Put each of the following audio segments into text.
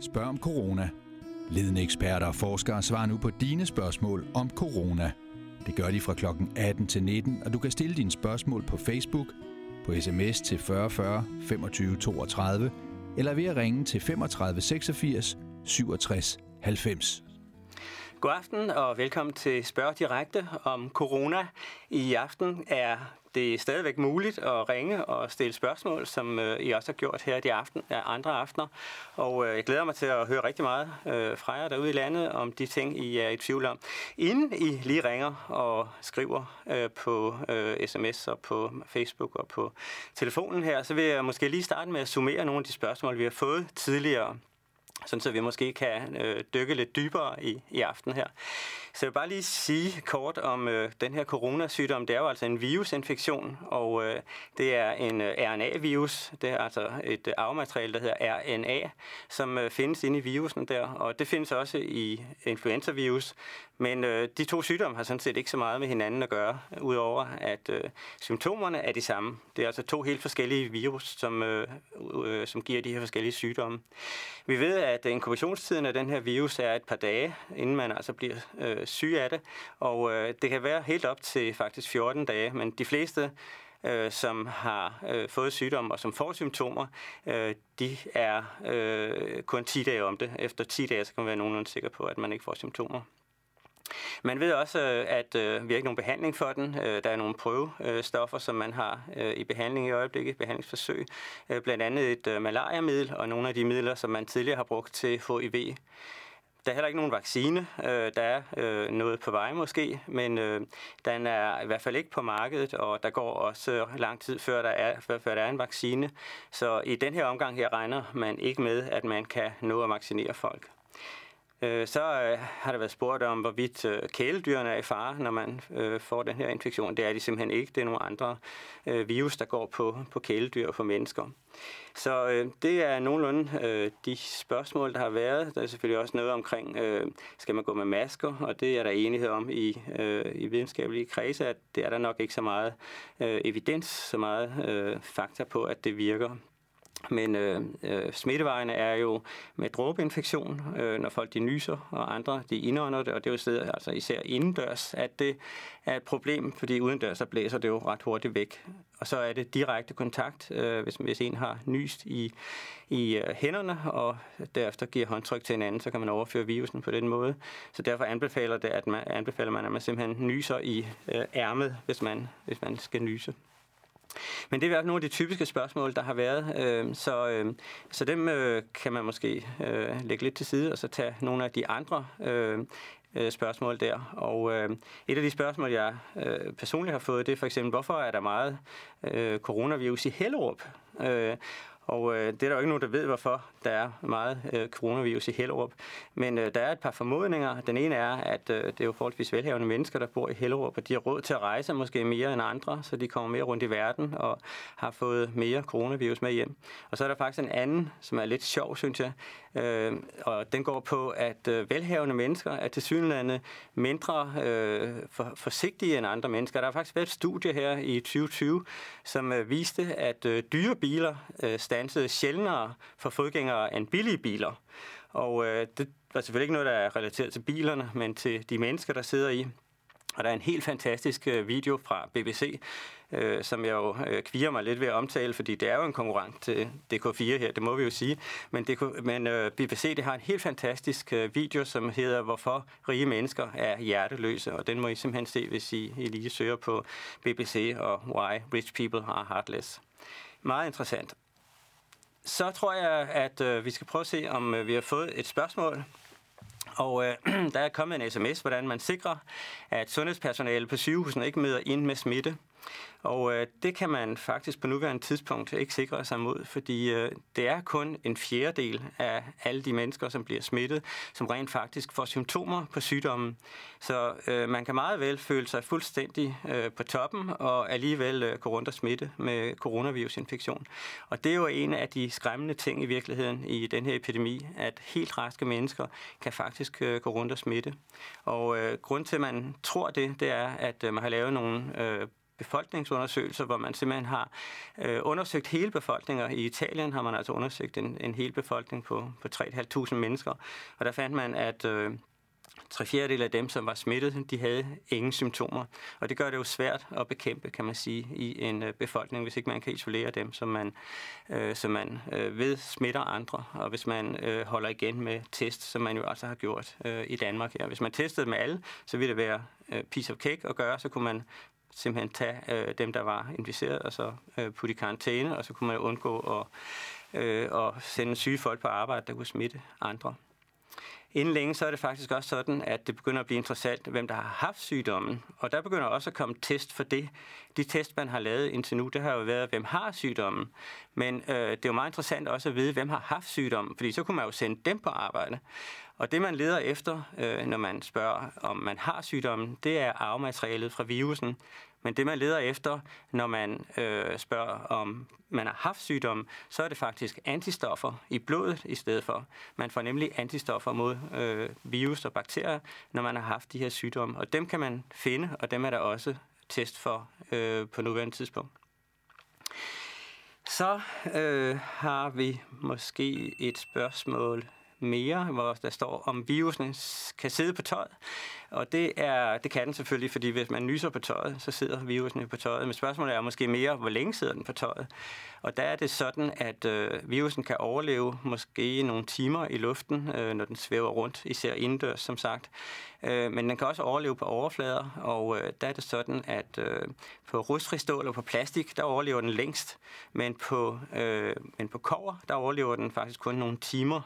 Spørg om corona. Ledende eksperter og forskere svarer nu på dine spørgsmål om corona. Det gør de fra kl. 18 til 19, og du kan stille dine spørgsmål på Facebook, på sms til 4040 25 32, eller ved at ringe til 35 86 67 90. God aften og velkommen til Spørg Direkte om corona. I aften er det er stadigvæk muligt at ringe og stille spørgsmål, som øh, I også har gjort her de aften, andre aftener. Og øh, jeg glæder mig til at høre rigtig meget øh, fra jer derude i landet om de ting, I er i tvivl om. Inden I lige ringer og skriver øh, på øh, sms og på Facebook og på telefonen her, så vil jeg måske lige starte med at summere nogle af de spørgsmål, vi har fået tidligere sådan så vi måske kan øh, dykke lidt dybere i, i aften her. Så jeg vil bare lige sige kort om øh, den her coronasygdom. Det er jo altså en virusinfektion, og øh, det er en øh, RNA-virus. Det er altså et øh, arvemateriale, der hedder RNA, som øh, findes inde i virusen der, og det findes også i influenza-virus. Men øh, de to sygdomme har sådan set ikke så meget med hinanden at gøre, udover at øh, symptomerne er de samme. Det er altså to helt forskellige virus, som, øh, øh, som giver de her forskellige sygdomme. Vi ved, at inkubationstiden af den her virus er et par dage, inden man altså bliver øh, syg af det. Og øh, det kan være helt op til faktisk 14 dage, men de fleste øh, som har øh, fået sygdom og som får symptomer, øh, de er øh, kun 10 dage om det. Efter 10 dage så kan man være nogenlunde sikker på, at man ikke får symptomer. Man ved også, øh, at øh, vi har ikke nogen behandling for den. Øh, der er nogle prøvestoffer, som man har øh, i behandling i øjeblikket, behandlingsforsøg. Øh, blandt andet et malariamiddel og nogle af de midler, som man tidligere har brugt til HIV. Der er heller ikke nogen vaccine. Der er noget på vej måske, men den er i hvert fald ikke på markedet, og der går også lang tid før der er, før, før der er en vaccine. Så i den her omgang her regner man ikke med, at man kan nå at vaccinere folk. Øh, så øh, har der været spurgt om, hvorvidt øh, kæledyrene er i fare, når man øh, får den her infektion. Det er de simpelthen ikke. Det er nogle andre øh, virus, der går på, på kæledyr og på mennesker. Så øh, det er nogenlunde øh, de spørgsmål, der har været. Der er selvfølgelig også noget omkring, øh, skal man gå med masker, og det er der enighed om i, øh, i videnskabelige kredse, at det er der nok ikke så meget øh, evidens, så meget øh, fakta på, at det virker. Men øh, øh, smittevejene er jo med dråbeinfektion, øh, når folk de nyser, og andre de indånder det, og det er jo stedet, altså især indendørs, at det er et problem, fordi udendørs så blæser det jo ret hurtigt væk. Og så er det direkte kontakt, øh, hvis, hvis en har nyst i, i øh, hænderne, og derefter giver håndtryk til en anden, så kan man overføre virusen på den måde. Så derfor anbefaler, det, at man, anbefaler man, at man simpelthen nyser i øh, ærmet, hvis man, hvis man skal nyse. Men det er i hvert fald nogle af de typiske spørgsmål, der har været. Øh, så, øh, så dem øh, kan man måske øh, lægge lidt til side, og så tage nogle af de andre øhm, øh, spørgsmål der. Og øhm, et af de spørgsmål, jeg øh, personligt har fået, det er for eksempel, hvorfor er der meget coronavirus i Hellerup? Og øh, det er der jo ikke nogen, der ved, hvorfor der er meget øh, coronavirus i Hellerup. Men øh, der er et par formodninger. Den ene er, at øh, det er jo forholdsvis velhavende mennesker, der bor i Hellerup, og de har råd til at rejse måske mere end andre, så de kommer mere rundt i verden og har fået mere coronavirus med hjem. Og så er der faktisk en anden, som er lidt sjov, synes jeg, øh, og den går på, at øh, velhavende mennesker er til synlande mindre øh, for, forsigtige end andre mennesker. Der har faktisk været et studie her i 2020, som øh, viste, at øh, dyre biler øh, stansede sjældnere for fodgængere end billige biler. Og øh, det var selvfølgelig ikke noget, der er relateret til bilerne, men til de mennesker, der sidder i. Og der er en helt fantastisk øh, video fra BBC, øh, som jeg jo øh, kviger mig lidt ved at omtale, fordi det er jo en konkurrent til DK4 her, det må vi jo sige. Men, DK, men øh, BBC det har en helt fantastisk øh, video, som hedder Hvorfor rige mennesker er hjerteløse, og den må I simpelthen se, hvis I, I lige søger på BBC og Why Rich People Are Heartless. Meget interessant. Så tror jeg, at øh, vi skal prøve at se, om øh, vi har fået et spørgsmål. Og øh, der er kommet en sms, hvordan man sikrer, at sundhedspersonale på sygehusen ikke møder ind med smitte. Og øh, det kan man faktisk på nuværende tidspunkt ikke sikre sig mod, fordi øh, det er kun en fjerdedel af alle de mennesker, som bliver smittet, som rent faktisk får symptomer på sygdommen. Så øh, man kan meget vel føle sig fuldstændig øh, på toppen og alligevel øh, gå rundt og smitte med coronavirusinfektion. Og det er jo en af de skræmmende ting i virkeligheden i den her epidemi, at helt raske mennesker kan faktisk øh, gå rundt og smitte. Og øh, grund til, at man tror det, det er, at øh, man har lavet nogle øh, befolkningsundersøgelser, hvor man simpelthen har øh, undersøgt hele befolkninger. I Italien har man altså undersøgt en, en hel befolkning på, på 3.500 mennesker, og der fandt man, at øh, tre fjerdedel af dem, som var smittet, de havde ingen symptomer. Og det gør det jo svært at bekæmpe, kan man sige, i en øh, befolkning, hvis ikke man kan isolere dem, som man, øh, som man øh, ved smitter andre. Og hvis man øh, holder igen med test, som man jo altså har gjort øh, i Danmark her. Hvis man testede med alle, så ville det være øh, piece of cake at gøre, så kunne man simpelthen tage øh, dem, der var inficeret, og så øh, putte i karantæne, og så kunne man undgå at, øh, at sende syge folk på arbejde, der kunne smitte andre. Inden længe så er det faktisk også sådan, at det begynder at blive interessant, hvem der har haft sygdommen. Og der begynder også at komme test for det. De test, man har lavet indtil nu, det har jo været, hvem har sygdommen. Men øh, det er jo meget interessant også at vide, hvem har haft sygdommen, fordi så kunne man jo sende dem på arbejde. Og det, man leder efter, øh, når man spørger, om man har sygdommen, det er arvematerialet fra virusen. Men det, man leder efter, når man øh, spørger, om man har haft sygdommen, så er det faktisk antistoffer i blodet i stedet for. Man får nemlig antistoffer mod øh, virus og bakterier, når man har haft de her sygdomme. Og dem kan man finde, og dem er der også test for øh, på nuværende tidspunkt. Så øh, har vi måske et spørgsmål mere, hvor der står, om virusen kan sidde på tøjet. Og det, er, det kan den selvfølgelig, fordi hvis man nyser på tøjet, så sidder virusen på tøjet. Men spørgsmålet er måske mere, hvor længe sidder den på tøjet? Og der er det sådan, at øh, virusen kan overleve måske nogle timer i luften, øh, når den svæver rundt, især indendørs, som sagt. Øh, men den kan også overleve på overflader, og øh, der er det sådan, at øh, på rustfri stål og på plastik, der overlever den længst. Men på, øh, men på kover, der overlever den faktisk kun nogle timer.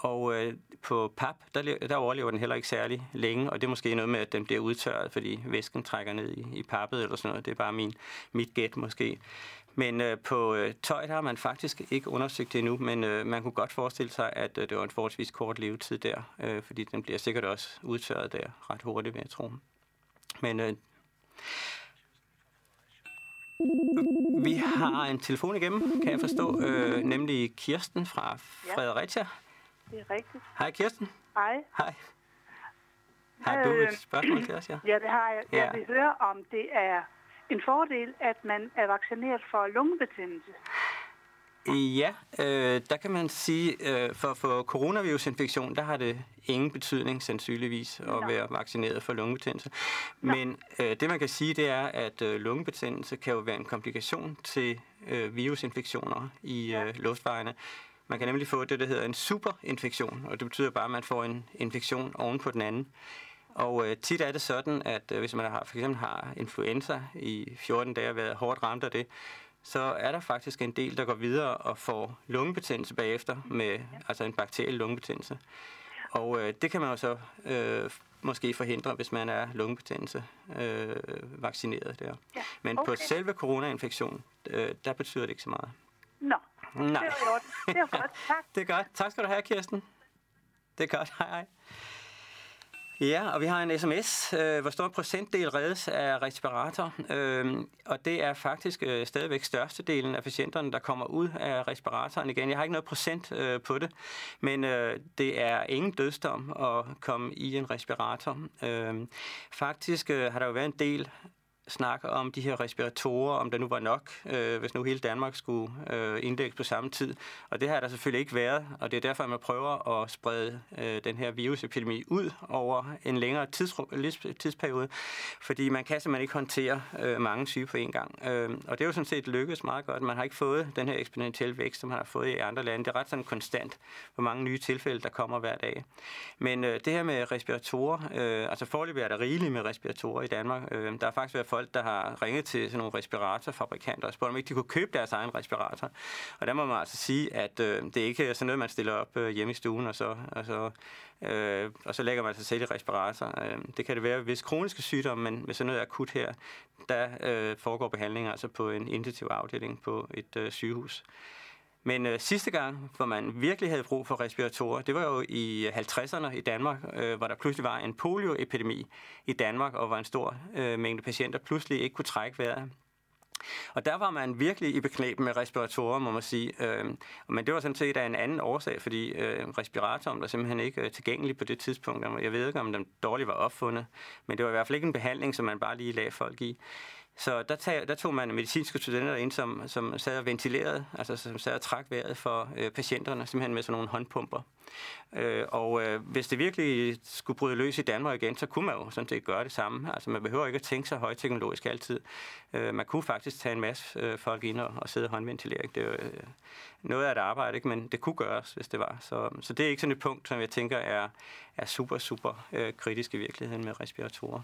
Og øh, på pap, der, der overlever den heller ikke særlig længe, og det er måske noget med, at den bliver udtørret, fordi væsken trækker ned i, i pappet eller sådan noget. Det er bare min, mit gæt måske. Men øh, på øh, tøj der har man faktisk ikke undersøgt det endnu, men øh, man kunne godt forestille sig, at øh, det var en forholdsvis kort levetid der, øh, fordi den bliver sikkert også udtørret der ret hurtigt, vil jeg tro. Men øh, vi har en telefon igennem, kan jeg forstå, øh, nemlig Kirsten fra Fredericia. Ja det er rigtigt. Hej Kirsten. Hej. Hej. Har du et øh, spørgsmål til os, ja? Ja, det har jeg. Ja. Jeg vil høre, om det er en fordel, at man er vaccineret for lungebetændelse. Ja, øh, der kan man sige, øh, for at få coronavirusinfektion, der har det ingen betydning sandsynligvis at no. være vaccineret for lungebetændelse. Men øh, det man kan sige, det er, at øh, lungebetændelse kan jo være en komplikation til øh, virusinfektioner i ja. øh, luftvejene. Man kan nemlig få det, der hedder en superinfektion, og det betyder bare, at man får en infektion oven på den anden. Og øh, tit er det sådan, at øh, hvis man har, for eksempel har influenza i 14 dage og været hårdt ramt af det, så er der faktisk en del, der går videre og får lungebetændelse bagefter, med altså en bakteriel lungebetændelse. Og øh, det kan man jo så øh, måske forhindre, hvis man er lungebetændelse øh, vaccineret der. Ja, Men på selve coronainfektion, øh, der betyder det ikke så meget. Nå, Nej. Det er Det er godt. Tak. det er godt. Tak skal du have, Kirsten. Det er godt. Hej, hej. Ja, og vi har en sms. Øh, hvor stor procentdel reddes af respirator? Øh, og det er faktisk øh, stadigvæk størstedelen af patienterne, der kommer ud af respiratoren igen. Jeg har ikke noget procent øh, på det, men øh, det er ingen dødsdom at komme i en respirator. Øh, faktisk øh, har der jo været en del snakker om de her respiratorer, om der nu var nok, øh, hvis nu hele Danmark skulle øh, indlægges på samme tid. Og det har der selvfølgelig ikke været, og det er derfor, at man prøver at sprede øh, den her virusepidemi ud over en længere tidsrum, tidsperiode, fordi man kan simpelthen ikke håndtere øh, mange syge på én gang. Øh, og det er jo sådan set lykkedes meget godt. Man har ikke fået den her eksponentielle vækst, som man har fået i andre lande. Det er ret sådan konstant, hvor mange nye tilfælde, der kommer hver dag. Men øh, det her med respiratorer, øh, altså forløbig er der rigeligt med respiratorer i Danmark. Øh, der har faktisk været folk, der har ringet til sådan nogle respiratorfabrikanter og spurgt, om ikke de kunne købe deres egen respirator. Og der må man altså sige, at øh, det er ikke sådan noget, man stiller op øh, hjemme i stuen, og så, og så, øh, og så lægger man sig selv i respirator. Øh, det kan det være hvis kroniske sygdomme, men med sådan noget akut her, der øh, foregår behandling altså på en intensiv afdeling på et øh, sygehus. Men øh, sidste gang, hvor man virkelig havde brug for respiratorer, det var jo i øh, 50'erne i Danmark, øh, hvor der pludselig var en polioepidemi i Danmark, og hvor en stor øh, mængde patienter pludselig ikke kunne trække vejret. Og der var man virkelig i beknæb med respiratorer, må man sige. Øh, men det var sådan set af en anden årsag, fordi øh, respiratoren var simpelthen ikke øh, tilgængelig på det tidspunkt. Jeg ved ikke, om den dårligt var opfundet, men det var i hvert fald ikke en behandling, som man bare lige lagde folk i. Så der, tag, der tog man medicinske studenter ind, som, som sad og ventilerede, altså som sad og trak vejret for øh, patienterne, simpelthen med sådan nogle håndpumper. Øh, og øh, hvis det virkelig skulle bryde løs i Danmark igen, så kunne man jo sådan set gøre det samme. Altså man behøver ikke at tænke så højteknologisk altid. Øh, man kunne faktisk tage en masse øh, folk ind og, og sidde og håndventilere. Det er jo øh, noget af et arbejde, ikke? men det kunne gøres, hvis det var. Så, så det er ikke sådan et punkt, som jeg tænker er, er super, super øh, kritisk i virkeligheden med respiratorer.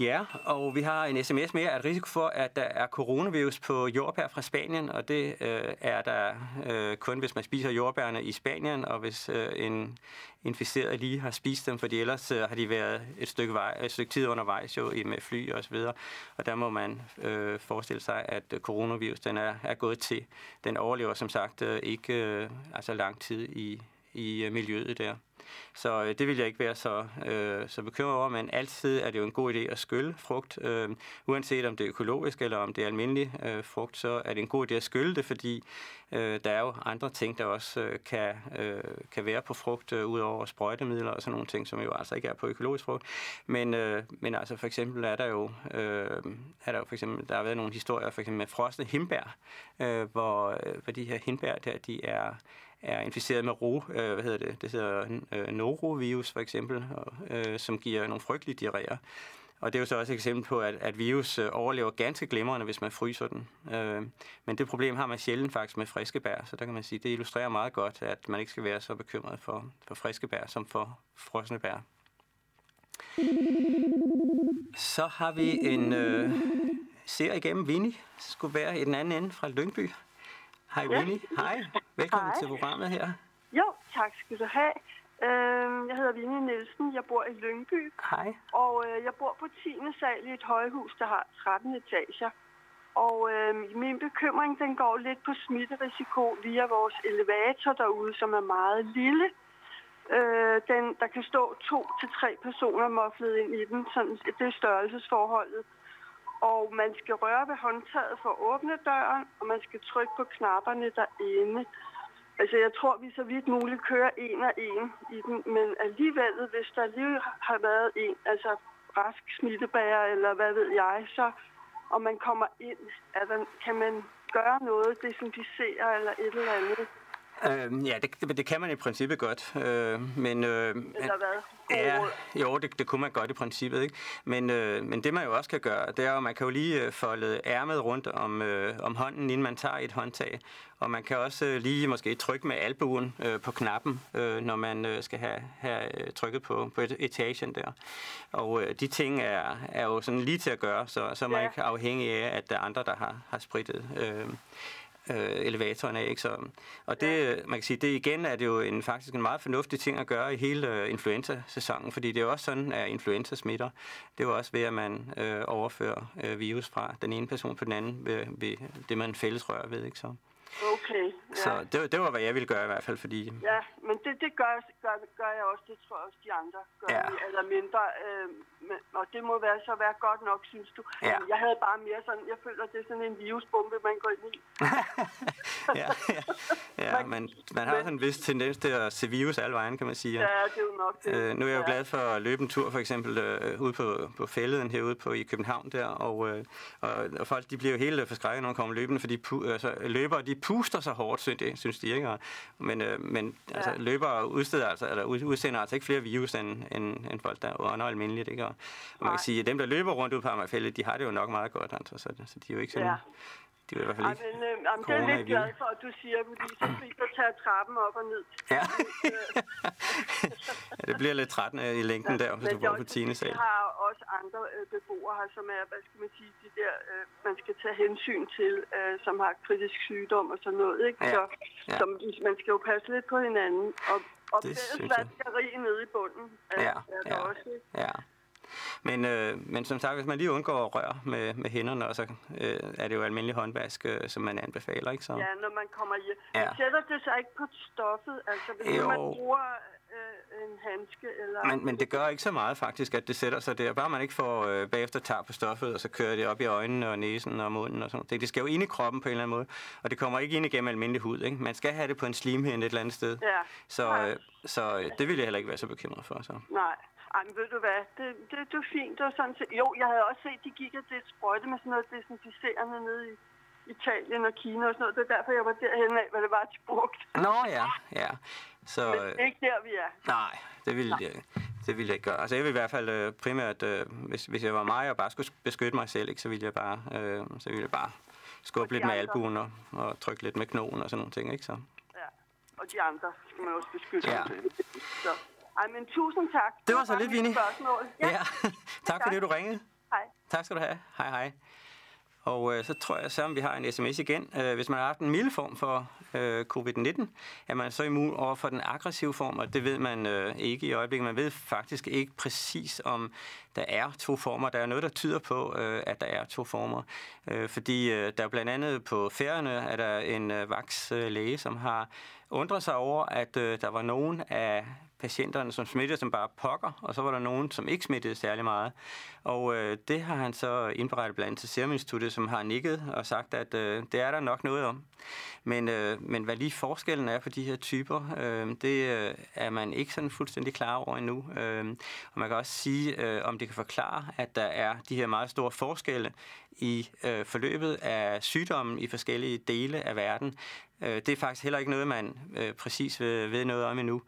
Ja, og vi har en sms mere, at risiko for, at der er coronavirus på jordbær fra Spanien, og det øh, er der øh, kun, hvis man spiser jordbærne i Spanien, og hvis øh, en inficeret lige har spist dem, fordi ellers øh, har de været et stykke, vej, et stykke tid undervejs jo med fly og så videre. Og der må man øh, forestille sig, at coronavirus den er, er gået til. Den overlever som sagt øh, ikke øh, altså lang tid i, i øh, miljøet der. Så øh, det vil jeg ikke være så, øh, så bekymret over, men altid er det jo en god idé at skylle frugt. Øh, uanset om det er økologisk eller om det er almindelig øh, frugt, så er det en god idé at skylle det, fordi øh, der er jo andre ting, der også øh, kan, øh, kan være på frugt, øh, udover sprøjtemidler og sådan nogle ting, som jo altså ikke er på økologisk frugt. Men, øh, men altså for eksempel er der jo, øh, er der jo for eksempel, der har været nogle historier for eksempel med frosne himbær, øh, hvor, øh, hvor de her himbær der, de er er inficeret med ro, øh, hvad hedder det, det hedder øh, norovirus for eksempel, og, øh, som giver nogle frygtelige diarréer. Og det er jo så også et eksempel på, at, at virus øh, overlever ganske glimrende, hvis man fryser den. Øh, men det problem har man sjældent faktisk med friske bær, så der kan man sige, det illustrerer meget godt, at man ikke skal være så bekymret for, for friske bær som for frosne bær. Så har vi en øh, serie igennem Vinnie, skulle være i den anden ende fra Lyngby. Hej Winnie. Hej. Velkommen Hej. til programmet her. Jo, tak skal du have. Øhm, jeg hedder Vinnie Nielsen. Jeg bor i Lyngby. Hej. Og øh, jeg bor på 10. sal i et højhus, der har 13 etager. Og øh, min bekymring den går lidt på smitterisiko via vores elevator derude, som er meget lille. Øh, den, der kan stå to til tre personer moflet ind i den. Sådan, det er størrelsesforholdet og man skal røre ved håndtaget for at åbne døren, og man skal trykke på knapperne derinde. Altså, jeg tror, vi så vidt muligt kører en og en i den, men alligevel, hvis der lige har været en, altså rask smittebærer, eller hvad ved jeg, så og man kommer ind, altså, kan man gøre noget, desinficere eller et eller andet. Øh, ja, det, det kan man i princippet godt. Øh, men, øh, Eller hvad? Ja, jo, det, det kunne man godt i princippet. Ikke? Men, øh, men det man jo også kan gøre, det er at man kan jo lige øh, folde ærmet rundt om, øh, om hånden, inden man tager et håndtag. Og man kan også øh, lige måske trykke med albuen øh, på knappen, øh, når man øh, skal have, have øh, trykket på, på etagen der. Og øh, de ting er, er jo sådan lige til at gøre, så, så er man ja. ikke afhængig af, at der er andre, der har, har spritet øh, øh, elevatoren af. Ikke? Så, og det, man kan sige, det igen er det jo en, faktisk en meget fornuftig ting at gøre i hele øh, influenza-sæsonen, fordi det er jo også sådan, at influenza smitter. Det er jo også ved, at man øh, overfører øh, virus fra den ene person på den anden ved, ved det, man fælles rører ved. Ikke? Så. Okay. Ja. Så det, det var, hvad jeg ville gøre i hvert fald, fordi... Ja, men det, det gør, gør, gør jeg også. Det tror jeg også, de andre gør. Ja. Eller mindre. Øh, men, og det må være, så være godt nok, synes du. Ja. Jeg havde bare mere sådan... Jeg føler, det er sådan en virusbombe, man går ind i. ja, ja, ja man, man har men, sådan en vis tendens til at se virus alle vejen, kan man sige. Ja, det er jo nok det. Øh, nu er jeg jo ja. glad for at løbe en tur, for eksempel øh, ude på, på fælleden herude på, i København der, og, øh, og, og folk de bliver jo helt forskrækket, når de kommer løbende, fordi pu, altså, løbere de puster så hårdt, synes de, synes de ikke? Men, øh, men ja. altså, løbere udsteder altså, eller udsender altså ikke flere virus end, end, end folk, der ånder almindeligt. Ikke? Og, og man kan sige, at dem, der løber rundt ud på Amagerfældet, de har det jo nok meget godt, altså, så, så de er jo ikke sådan... Ja. De er i hvert fald ikke Jamen, øh, jamen, det er lidt glad for, at du siger, fordi så slipper at tage trappen op og ned. Ja. ja, det bliver lidt trættende i længden der, hvis du bor på 10. sal. Har øh, beboere her, som er, hvad skal man sige, de der, øh, man skal tage hensyn til, øh, som har kritisk sygdom og sådan noget, ikke? Ja. Så, ja. Som, man skal jo passe lidt på hinanden. Og, og det nede i bunden. Er, ja, er der ja, også, ikke? ja. Men, øh, men som sagt, hvis man lige undgår at røre med, med hænderne, så øh, er det jo almindelig håndvask, øh, som man anbefaler, ikke så? Ja, når man kommer hjem. Ja. Men sætter det sig ikke på stoffet? Altså, hvis jo. man bruger øh, en handske eller... Men, men det gør ikke så meget faktisk, at det sætter sig der. Bare man ikke får øh, bagefter tager på stoffet, og så kører det op i øjnene og næsen og munden og sådan noget. Det skal jo ind i kroppen på en eller anden måde, og det kommer ikke ind igennem almindelig hud. Ikke? Man skal have det på en slimhinde et eller andet sted. Ja. Så, øh, så øh, det vil jeg heller ikke være så bekymret for. Så. Nej. Ej, men ved du hvad, det, det, det er fint. Det var sådan set. Jo, jeg havde også set, de gik af det sprøjte med sådan noget desinficerende nede i Italien og Kina og sådan noget. Det er derfor, jeg var derhen af, hvad det var, de brugte. Nå ja, ja. Så, Men det er ikke der, vi er. Nej, det ville, jeg, det ville jeg ikke gøre. Altså jeg vil i hvert fald øh, primært, øh, hvis, hvis jeg var mig og bare skulle beskytte mig selv, ikke, så ville jeg bare, øh, så ville jeg bare skubbe lidt med albuen og, og trykke lidt med knogen og sådan nogle ting, ikke så? Ja. Og de andre skal man også beskytte. Ja. Så. Ej, men tusind tak. Det var så lidt, Vinnie. Spørgsmål. Ja. ja. tak fordi du ringede. Hej. Tak skal du have. Hej hej. Og øh, så tror jeg selvom vi har en sms igen. Øh, hvis man har haft en mild form for øh, covid-19, er man så immun over for den aggressive form, og det ved man øh, ikke i øjeblikket. Man ved faktisk ikke præcis, om der er to former. Der er noget, der tyder på, øh, at der er to former. Øh, fordi øh, der er blandt andet på færøerne, er der en øh, vakslæge, øh, som har undret sig over, at øh, der var nogen af patienterne, som smittede som bare pokker, og så var der nogen, som ikke smittede særlig meget. Og øh, det har han så indberettet blandt andet til Serum Instituttet, som har nikket og sagt, at øh, det er der nok noget om. Men, øh, men hvad lige forskellen er på de her typer, øh, det øh, er man ikke sådan fuldstændig klar over endnu. Øh, og man kan også sige, øh, om det kan forklare, at der er de her meget store forskelle i øh, forløbet af sygdommen i forskellige dele af verden. Øh, det er faktisk heller ikke noget, man øh, præcis ved, ved noget om endnu.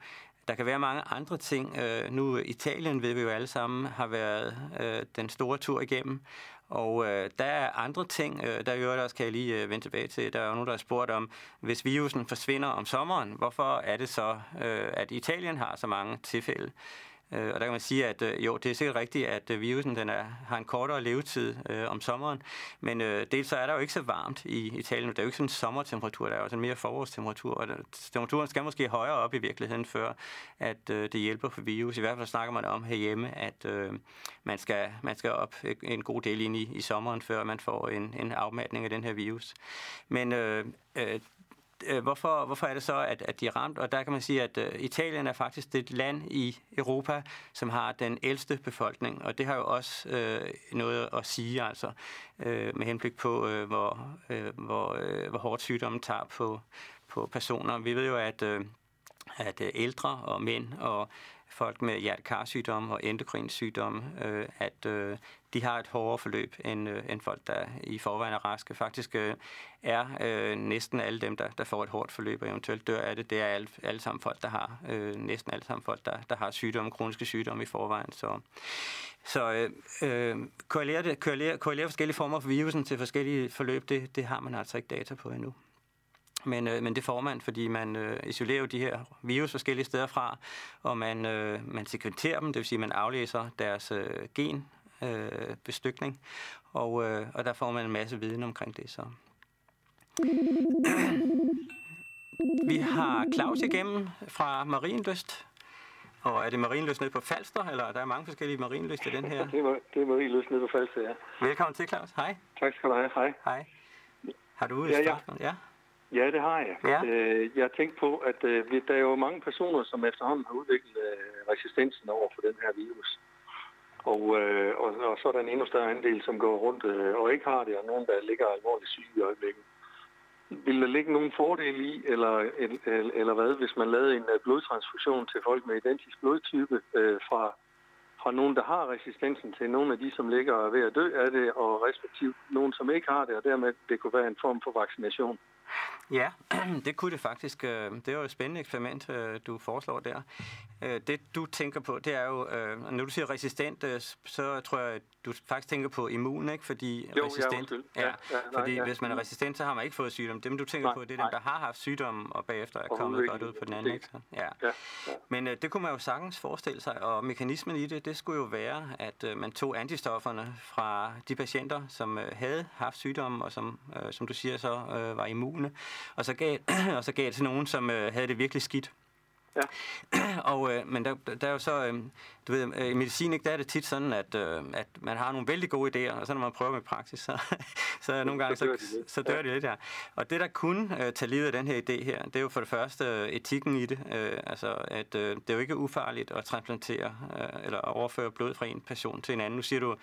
Der kan være mange andre ting. Øh, nu Italien, ved vi jo alle sammen, har været øh, den store tur igennem. Og øh, der er andre ting, øh, der gør også, kan jeg lige øh, vende tilbage til. Der er jo nogen, der har spurgt om, hvis virusen forsvinder om sommeren, hvorfor er det så, øh, at Italien har så mange tilfælde? Øh, og der kan man sige, at øh, jo, det er sikkert rigtigt, at øh, virusen den er, har en kortere levetid øh, om sommeren. Men øh, dels så er der jo ikke så varmt i Italien. Der er jo ikke sådan en sommertemperatur, der er jo sådan mere forårstemperatur. Og der, temperaturen skal måske højere op i virkeligheden, før at øh, det hjælper for virus. I hvert fald snakker man om herhjemme, at øh, man, skal, man skal op en god del ind i, i sommeren, før man får en, en afmatning af den her virus. Men øh, øh, Øh, hvorfor, hvorfor er det så, at, at de er ramt? Og der kan man sige, at øh, Italien er faktisk det land i Europa, som har den ældste befolkning. Og det har jo også øh, noget at sige, altså øh, med henblik på, øh, hvor, øh, hvor, øh, hvor hårdt sygdommen tager på, på personer. Vi ved jo, at, øh, at øh, ældre og mænd og folk med hjertekarsygdomme og endokrinsygdomme, øh, at øh, de har et hårdere forløb end, øh, end folk, der i forvejen er raske. Faktisk øh, er øh, næsten alle dem, der, der får et hårdt forløb og eventuelt dør af det, det er alle, alle sammen folk, der har, øh, næsten alle sammen folk, der, der har sygdomme, kroniske sygdomme i forvejen. Så, så øh, øh, korrelere, korrelere, korrelere forskellige former for virusen til forskellige forløb, det, det har man altså ikke data på endnu. Men, øh, men det får man, fordi man øh, isolerer jo de her virus forskellige steder fra, og man, øh, man sekventerer dem, det vil sige, at man aflæser deres øh, gen øh, bestykning, og, øh, og der får man en masse viden omkring det. Så. Vi har Claus igennem fra Marienlyst. Og er det Marienlyst nede på Falster, eller der er mange forskellige Marienlyst i den her? Det er, det er Marienlyst nede på Falster, ja. Velkommen til, Claus. Hej. Tak skal du have. Hej. Hej. Har du et Ja, ja. Ja. Ja, det har jeg. Ja. Øh, jeg tænkte på, at øh, der er jo mange personer, som efterhånden har udviklet øh, resistensen over for den her virus. Og, øh, og, og så er der en endnu større andel, som går rundt øh, og ikke har det, og nogen, der ligger alvorligt syge i øjeblikket. Vil der ligge nogen fordel i, eller, eller, eller hvad, hvis man lavede en øh, blodtransfusion til folk med identisk blodtype øh, fra, fra nogen, der har resistensen til nogle af de, som ligger er ved at dø af det, og respektivt nogen, som ikke har det, og dermed det kunne være en form for vaccination? Ja, det kunne det faktisk. øh, Det er jo et spændende eksperiment, øh, du foreslår der. Øh, Det, du tænker på, det er jo, når du siger resistent, så tror jeg, at du faktisk tænker på immun, ikke? Fordi ja, resistent, ja, Ja, ja, nej, fordi ja. hvis man er resistent, så har man ikke fået sygdom. Dem, du tænker Nej, på, det er dem, der har haft sygdom, og bagefter er kommet godt ud på den anden, ikke? Så, ja. Ja, ja. Men øh, det kunne man jo sagtens forestille sig, og mekanismen i det, det skulle jo være, at øh, man tog antistofferne fra de patienter, som øh, havde haft sygdommen, og som, øh, som du siger, så øh, var immune, og så gav, og så gav det til nogen, som øh, havde det virkelig skidt. Ja. og, øh, men der, der er jo så, øh, du ved, øh, i medicin, ikke, der er det tit sådan, at, øh, at man har nogle vældig gode idéer, og så når man prøver med praksis, så, så nogle gange, Så så, dør lidt. så dør de lidt her. Og det, der kunne øh, tage livet af den her idé her, det er jo for det første øh, etikken i det. Øh, altså, at øh, det er jo ikke ufarligt at transplantere øh, eller overføre blod fra en person til en anden. Nu siger du,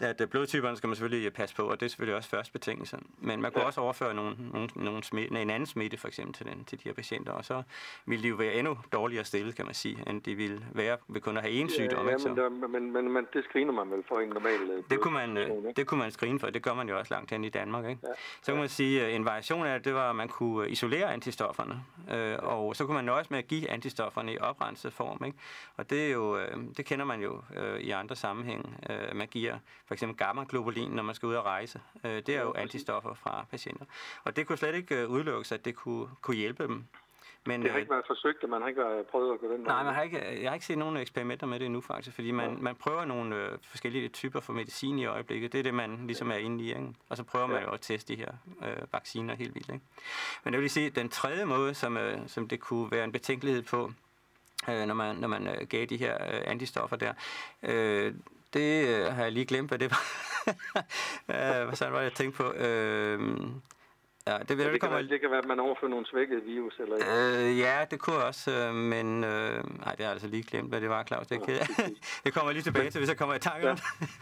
at øh, blodtyperne skal man selvfølgelig øh, passe på, og det er selvfølgelig også første betingelse. Men man kunne ja. også overføre nogle, nogle, nogle smitte, en anden smitte for eksempel til, den, til de her patienter, og så ville de jo være endnu dårligere stillet, kan man sige, end de ville være ved kun at have en sygdom. Ja, ikke, men, der, men, men, men, det screener man vel for en normal det kunne man, det kunne man screene for, det gør man jo også langt hen i Danmark. Ikke? Ja. Så kan man sige, at en variation af det, det var, at man kunne isolere antistofferne, øh, og så kunne man nøjes med at give antistofferne i oprenset form. Ikke? Og det, er jo, øh, det kender man jo øh, i andre sammenhænge. Øh, man giver for eksempel gamma-globulin, når man skal ud og rejse. Øh, det er jo antistoffer fra patienter. Og det kunne slet ikke øh, udelukkes, at det kunne, kunne hjælpe dem. Men, det har ikke været forsøgt, og man har ikke været prøvet at gå den Nej, man har ikke, jeg har ikke set nogen eksperimenter med det endnu faktisk, fordi man, ja. man prøver nogle øh, forskellige typer for medicin i øjeblikket. Det er det, man ligesom er inde i, ikke? Og så prøver man jo at teste de her øh, vacciner helt vildt, ikke? Men det vil sige, den tredje måde, som, øh, som det kunne være en betænkelighed på, øh, når man, når man øh, gav de her øh, antistoffer der, øh, det øh, har jeg lige glemt, hvad det var. hvad sådan var det, jeg tænkte på? Øh, Ja, det, ja, det, kan være, det kan være, at man overfører nogle svækkede virus. Eller øh, ja, det kunne også, øh, men øh, nej, det har jeg altså lige glemt, hvad det var, Claus. Det, kan, det kommer jeg lige tilbage til, hvis jeg kommer i tanke ja.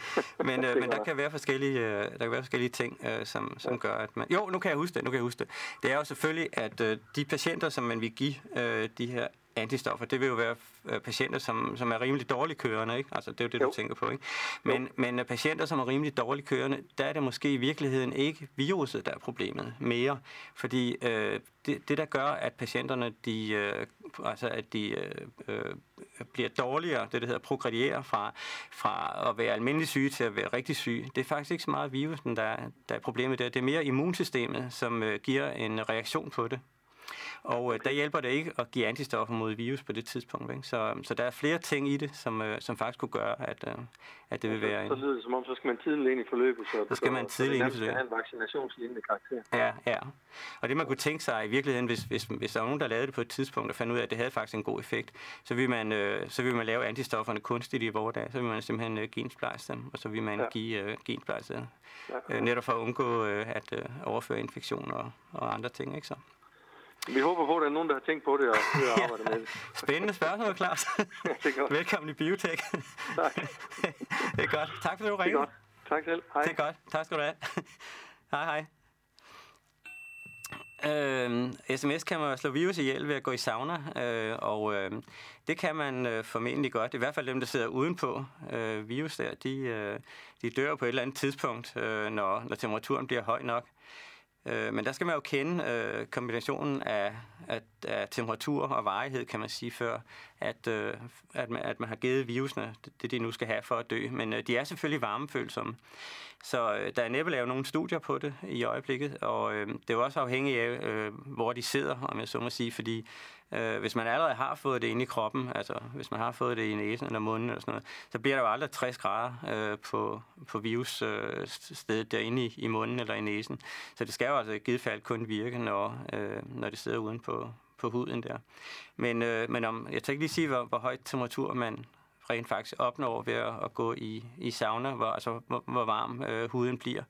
men, øh, men der kan være forskellige, øh, der kan være forskellige ting, øh, som, som ja. gør, at man... Jo, nu kan jeg huske det, nu kan jeg huske det. Det er jo selvfølgelig, at øh, de patienter, som man vil give øh, de her antistoffer, det vil jo være øh, patienter, som, som er rimelig dårligt kørende, ikke? Altså, det er jo det, jo. du tænker på, ikke? Men, men patienter, som er rimelig dårligt kørende, der er det måske i virkeligheden ikke viruset, der er problemet mere. Fordi øh, det, det, der gør, at patienterne, de, øh, altså, at de øh, øh, bliver dårligere, det der hedder progrediere fra, fra at være almindelig syge til at være rigtig syge, det er faktisk ikke så meget virusen, der, der er problemet der. Det er mere immunsystemet, som øh, giver en reaktion på det. Og øh, der hjælper det ikke at give antistoffer mod virus på det tidspunkt. Ikke? Så, så der er flere ting i det, som, øh, som faktisk kunne gøre, at, øh, at det vil være... Så, så lyder det som om, så skal man tidligt ind i forløbet. Så, så skal man tidligt ind i forløbet. Så en vaccinationslignende karakter. Ja, ja. Og det man kunne tænke sig i virkeligheden, hvis, hvis, hvis der var nogen, der lavede det på et tidspunkt og fandt ud af, at det havde faktisk en god effekt, så vil man, øh, så vil man lave antistofferne kunstigt i vores dag. Så vil man simpelthen øh, gensplejse dem, og så vil man ja. give øh, gensplejse ja. øh, netop for at undgå øh, at øh, overføre infektioner og, og andre ting. Ikke så? Vi håber på, at der er nogen, der har tænkt på det og vil arbejde med det. Spændende spørgsmål, Claus. ja, det er godt. Velkommen i Biotech. Tak. det er godt. Tak for, at du ringede. Det er godt. Tak selv. Hej. Det er godt. Tak skal du have. hej, hej. Øh, sms kan man slå virus ihjel ved at gå i sauna, øh, og øh, det kan man øh, formentlig godt. I hvert fald dem, der sidder udenpå øh, virus der, de, øh, de dør på et eller andet tidspunkt, øh, når, når temperaturen bliver høj nok. Øh, men der skal man jo kende øh, kombinationen af, af, af temperatur og varighed, kan man sige, før at, øh, at, man, at man har givet virusene det, de nu skal have for at dø. Men øh, de er selvfølgelig varmefølsomme. Så øh, der er næppe lavet nogle studier på det i øjeblikket, og øh, det er også afhængigt af, øh, hvor de sidder, om jeg så må sige, fordi Øh, hvis man allerede har fået det ind i kroppen, altså hvis man har fået det i næsen eller munden eller sådan noget, så bliver der jo aldrig 60 grader øh, på, på virusstedet øh, derinde i, i munden eller i næsen. Så det skal jo altså i givet fald kun virke, når, øh, når det sidder uden på, på huden der. Men, øh, men om, jeg tænker lige sige, hvor, hvor høj temperatur man rent faktisk opnår ved at, at gå i, i sauna, hvor, altså, hvor, hvor varm øh, huden bliver.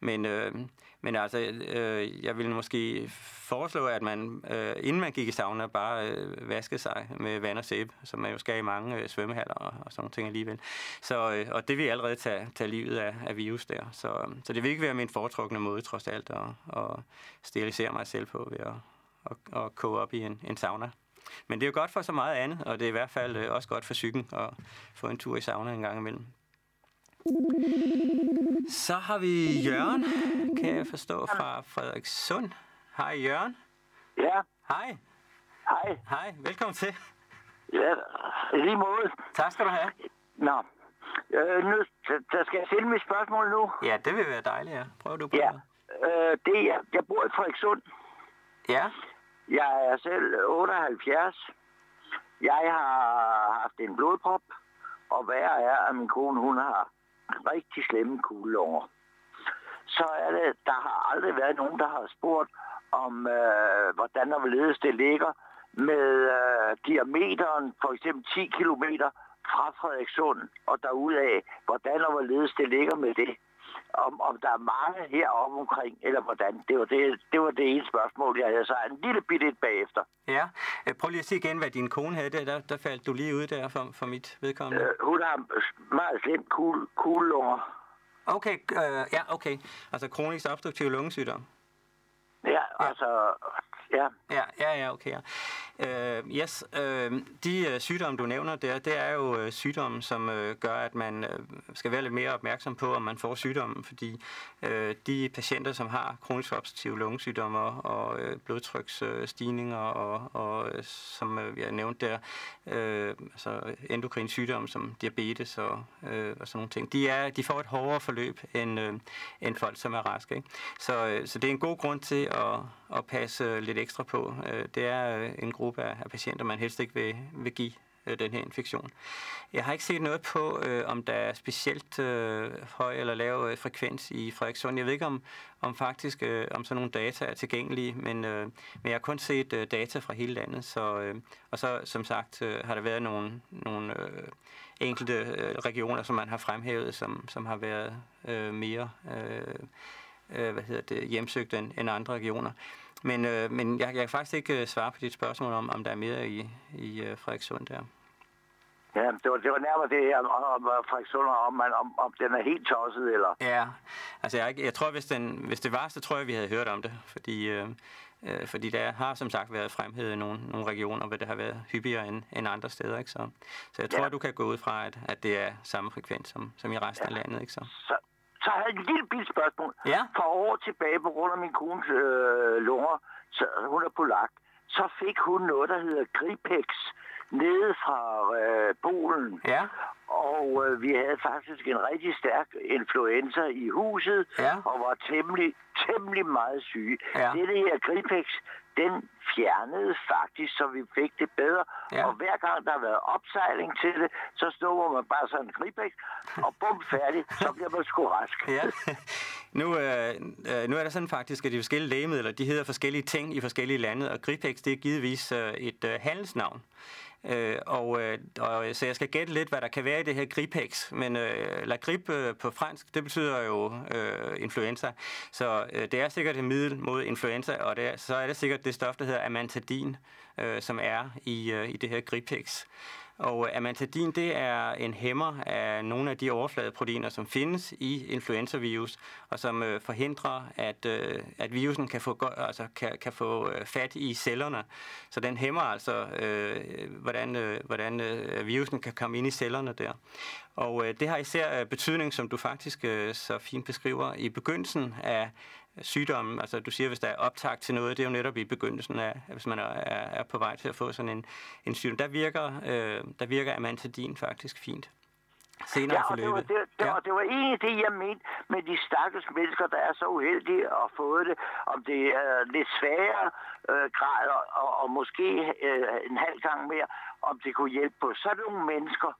Men, øh, men altså, øh, jeg ville måske foreslå, at man, øh, inden man gik i sauna, bare øh, vaskede sig med vand og sæbe, som man jo skal i mange øh, svømmehaller og, og sådan nogle ting alligevel. Så, øh, og det vil allerede tage, tage livet af, af virus der. Så, så det vil ikke være min foretrukne måde, trods alt, at, at sterilisere mig selv på ved at, at, at koge op i en, en sauna. Men det er jo godt for så meget andet, og det er i hvert fald øh, også godt for psyken at få en tur i sauna en gang imellem. Så har vi Jørgen, kan jeg forstå, fra Frederikssund. Hej Jørgen. Ja. Hej. Hej. Hej, velkommen til. Ja, lige måde. Tak skal du have. Nå, øh, nu, så skal jeg stille mit spørgsmål nu. Ja, det vil være dejligt, ja. Prøv du på ja. Øh, det er, jeg bor i Frederikssund. Ja. Jeg er selv 78. Jeg har haft en blodprop, og værre er, at min kone hun har rigtig slemme kuglelunger. Så er det, der har aldrig været nogen, der har spurgt om, øh, hvordan og hvorledes det ligger med øh, diameteren, for eksempel 10 km fra Frederikssund og derudaf, hvordan og hvorledes det ligger med det om, om der er mange heroppe omkring, eller hvordan. Det var det, det var det ene spørgsmål, jeg havde. Så en lille bitte et bagefter. Ja, øh, prøv lige at sige igen, hvad din kone havde der. Der, der faldt du lige ud der for, for mit vedkommende. Øh, hun har meget slemt kugle, kuglelunger. Okay, øh, ja, okay. Altså kronisk obstruktiv lungesygdom. Ja, altså, ja. Ja, ja, ja, okay. Ja. Uh, yes, uh, de uh, sygdomme, du nævner der, det er jo uh, sygdomme, som uh, gør, at man uh, skal være lidt mere opmærksom på, om man får sygdommen, fordi uh, de patienter, som har kronisk obstruktive lungesygdomme og uh, blodtryksstigninger og, og uh, som uh, jeg nævnte der, uh, altså endokrin sygdomme som diabetes og, uh, og sådan nogle ting, de, er, de får et hårdere forløb end, uh, end folk, som er raske. Ikke? Så, uh, så det er en god grund til at, at passe lidt ekstra på. Uh, det er uh, en gruppe af, af patienter, man helst ikke vil, vil give øh, den her infektion. Jeg har ikke set noget på, øh, om der er specielt øh, høj eller lav øh, frekvens i Frederikssund. Jeg ved ikke, om, om faktisk øh, om sådan nogle data er tilgængelige, men, øh, men jeg har kun set øh, data fra hele landet. Så, øh, og så, som sagt, øh, har der været nogle, nogle øh, enkelte øh, regioner, som man har fremhævet, som, som har været øh, mere øh, øh, hvad hedder det, hjemsøgt end, end andre regioner. Men, øh, men jeg, jeg kan faktisk ikke øh, svare på dit spørgsmål om, om der er mere i, i øh, Frederikssund der. Ja, det var, det var nærmere det her om, om Frederikssund, om, man, om, om den er helt tosset, eller? Ja, altså jeg, jeg tror, hvis, den, hvis det var, så tror jeg, vi havde hørt om det, fordi... Øh, øh, fordi der har som sagt været fremhævet i nogle, nogle regioner, hvor det har været hyppigere end, end andre steder. Ikke? Så, så jeg tror, ja. du kan gå ud fra, at, at det er samme frekvens som, som i resten ja. af landet. Ikke? Så. Så, så jeg et lille bitte spørgsmål. Ja. For år tilbage, på grund af min kones øh, lunger, så hun er polak, så fik hun noget, der hedder Gripex, nede fra øh, Polen. Ja. Og øh, vi havde faktisk en rigtig stærk influenza i huset, Ja. og var temmelig, temmelig meget syge. Ja. Det, det her Gripex, den fjernede faktisk, så vi fik det bedre. Ja. Og hver gang der har været opsejling til det, så stod man bare sådan en Gripex, og bum, færdig, så bliver man sgu rask. Ja. Nu, øh, øh, nu er der sådan faktisk, at de forskellige lægemidler, de hedder forskellige ting i forskellige lande, og Gripex, det er givetvis øh, et øh, handelsnavn. Øh, og, øh, og, øh, så jeg skal gætte lidt, hvad der kan være i det her Gripex. Men øh, la grippe øh, på fransk, det betyder jo øh, influenza. Så øh, det er sikkert et middel mod influenza, og det er, så er det sikkert det stof, der hedder amantadin, øh, som er i, øh, i det her Gripex. Og amantadin, det er en hæmmer af nogle af de overfladeproteiner, som findes i influenzavirus, og som øh, forhindrer, at, øh, at virusen kan få, altså, kan, kan få øh, fat i cellerne. Så den hæmmer altså, øh, hvordan, øh, hvordan øh, virusen kan komme ind i cellerne der. Og øh, det har især øh, betydning, som du faktisk øh, så fint beskriver, i begyndelsen af sygdommen. Altså du siger, hvis der er optag til noget, det er jo netop i begyndelsen af, hvis man er, er på vej til at få sådan en, en sygdom. Der virker, øh, der virker amantadin faktisk fint. Senere Ja, og det var, forløbet. det, det, ja. det var egentlig det, jeg mente med de stakkels mennesker, der er så uheldige at få det. Om det er lidt sværere øh, grad, og, og måske øh, en halv gang mere, om det kunne hjælpe på sådan nogle mennesker.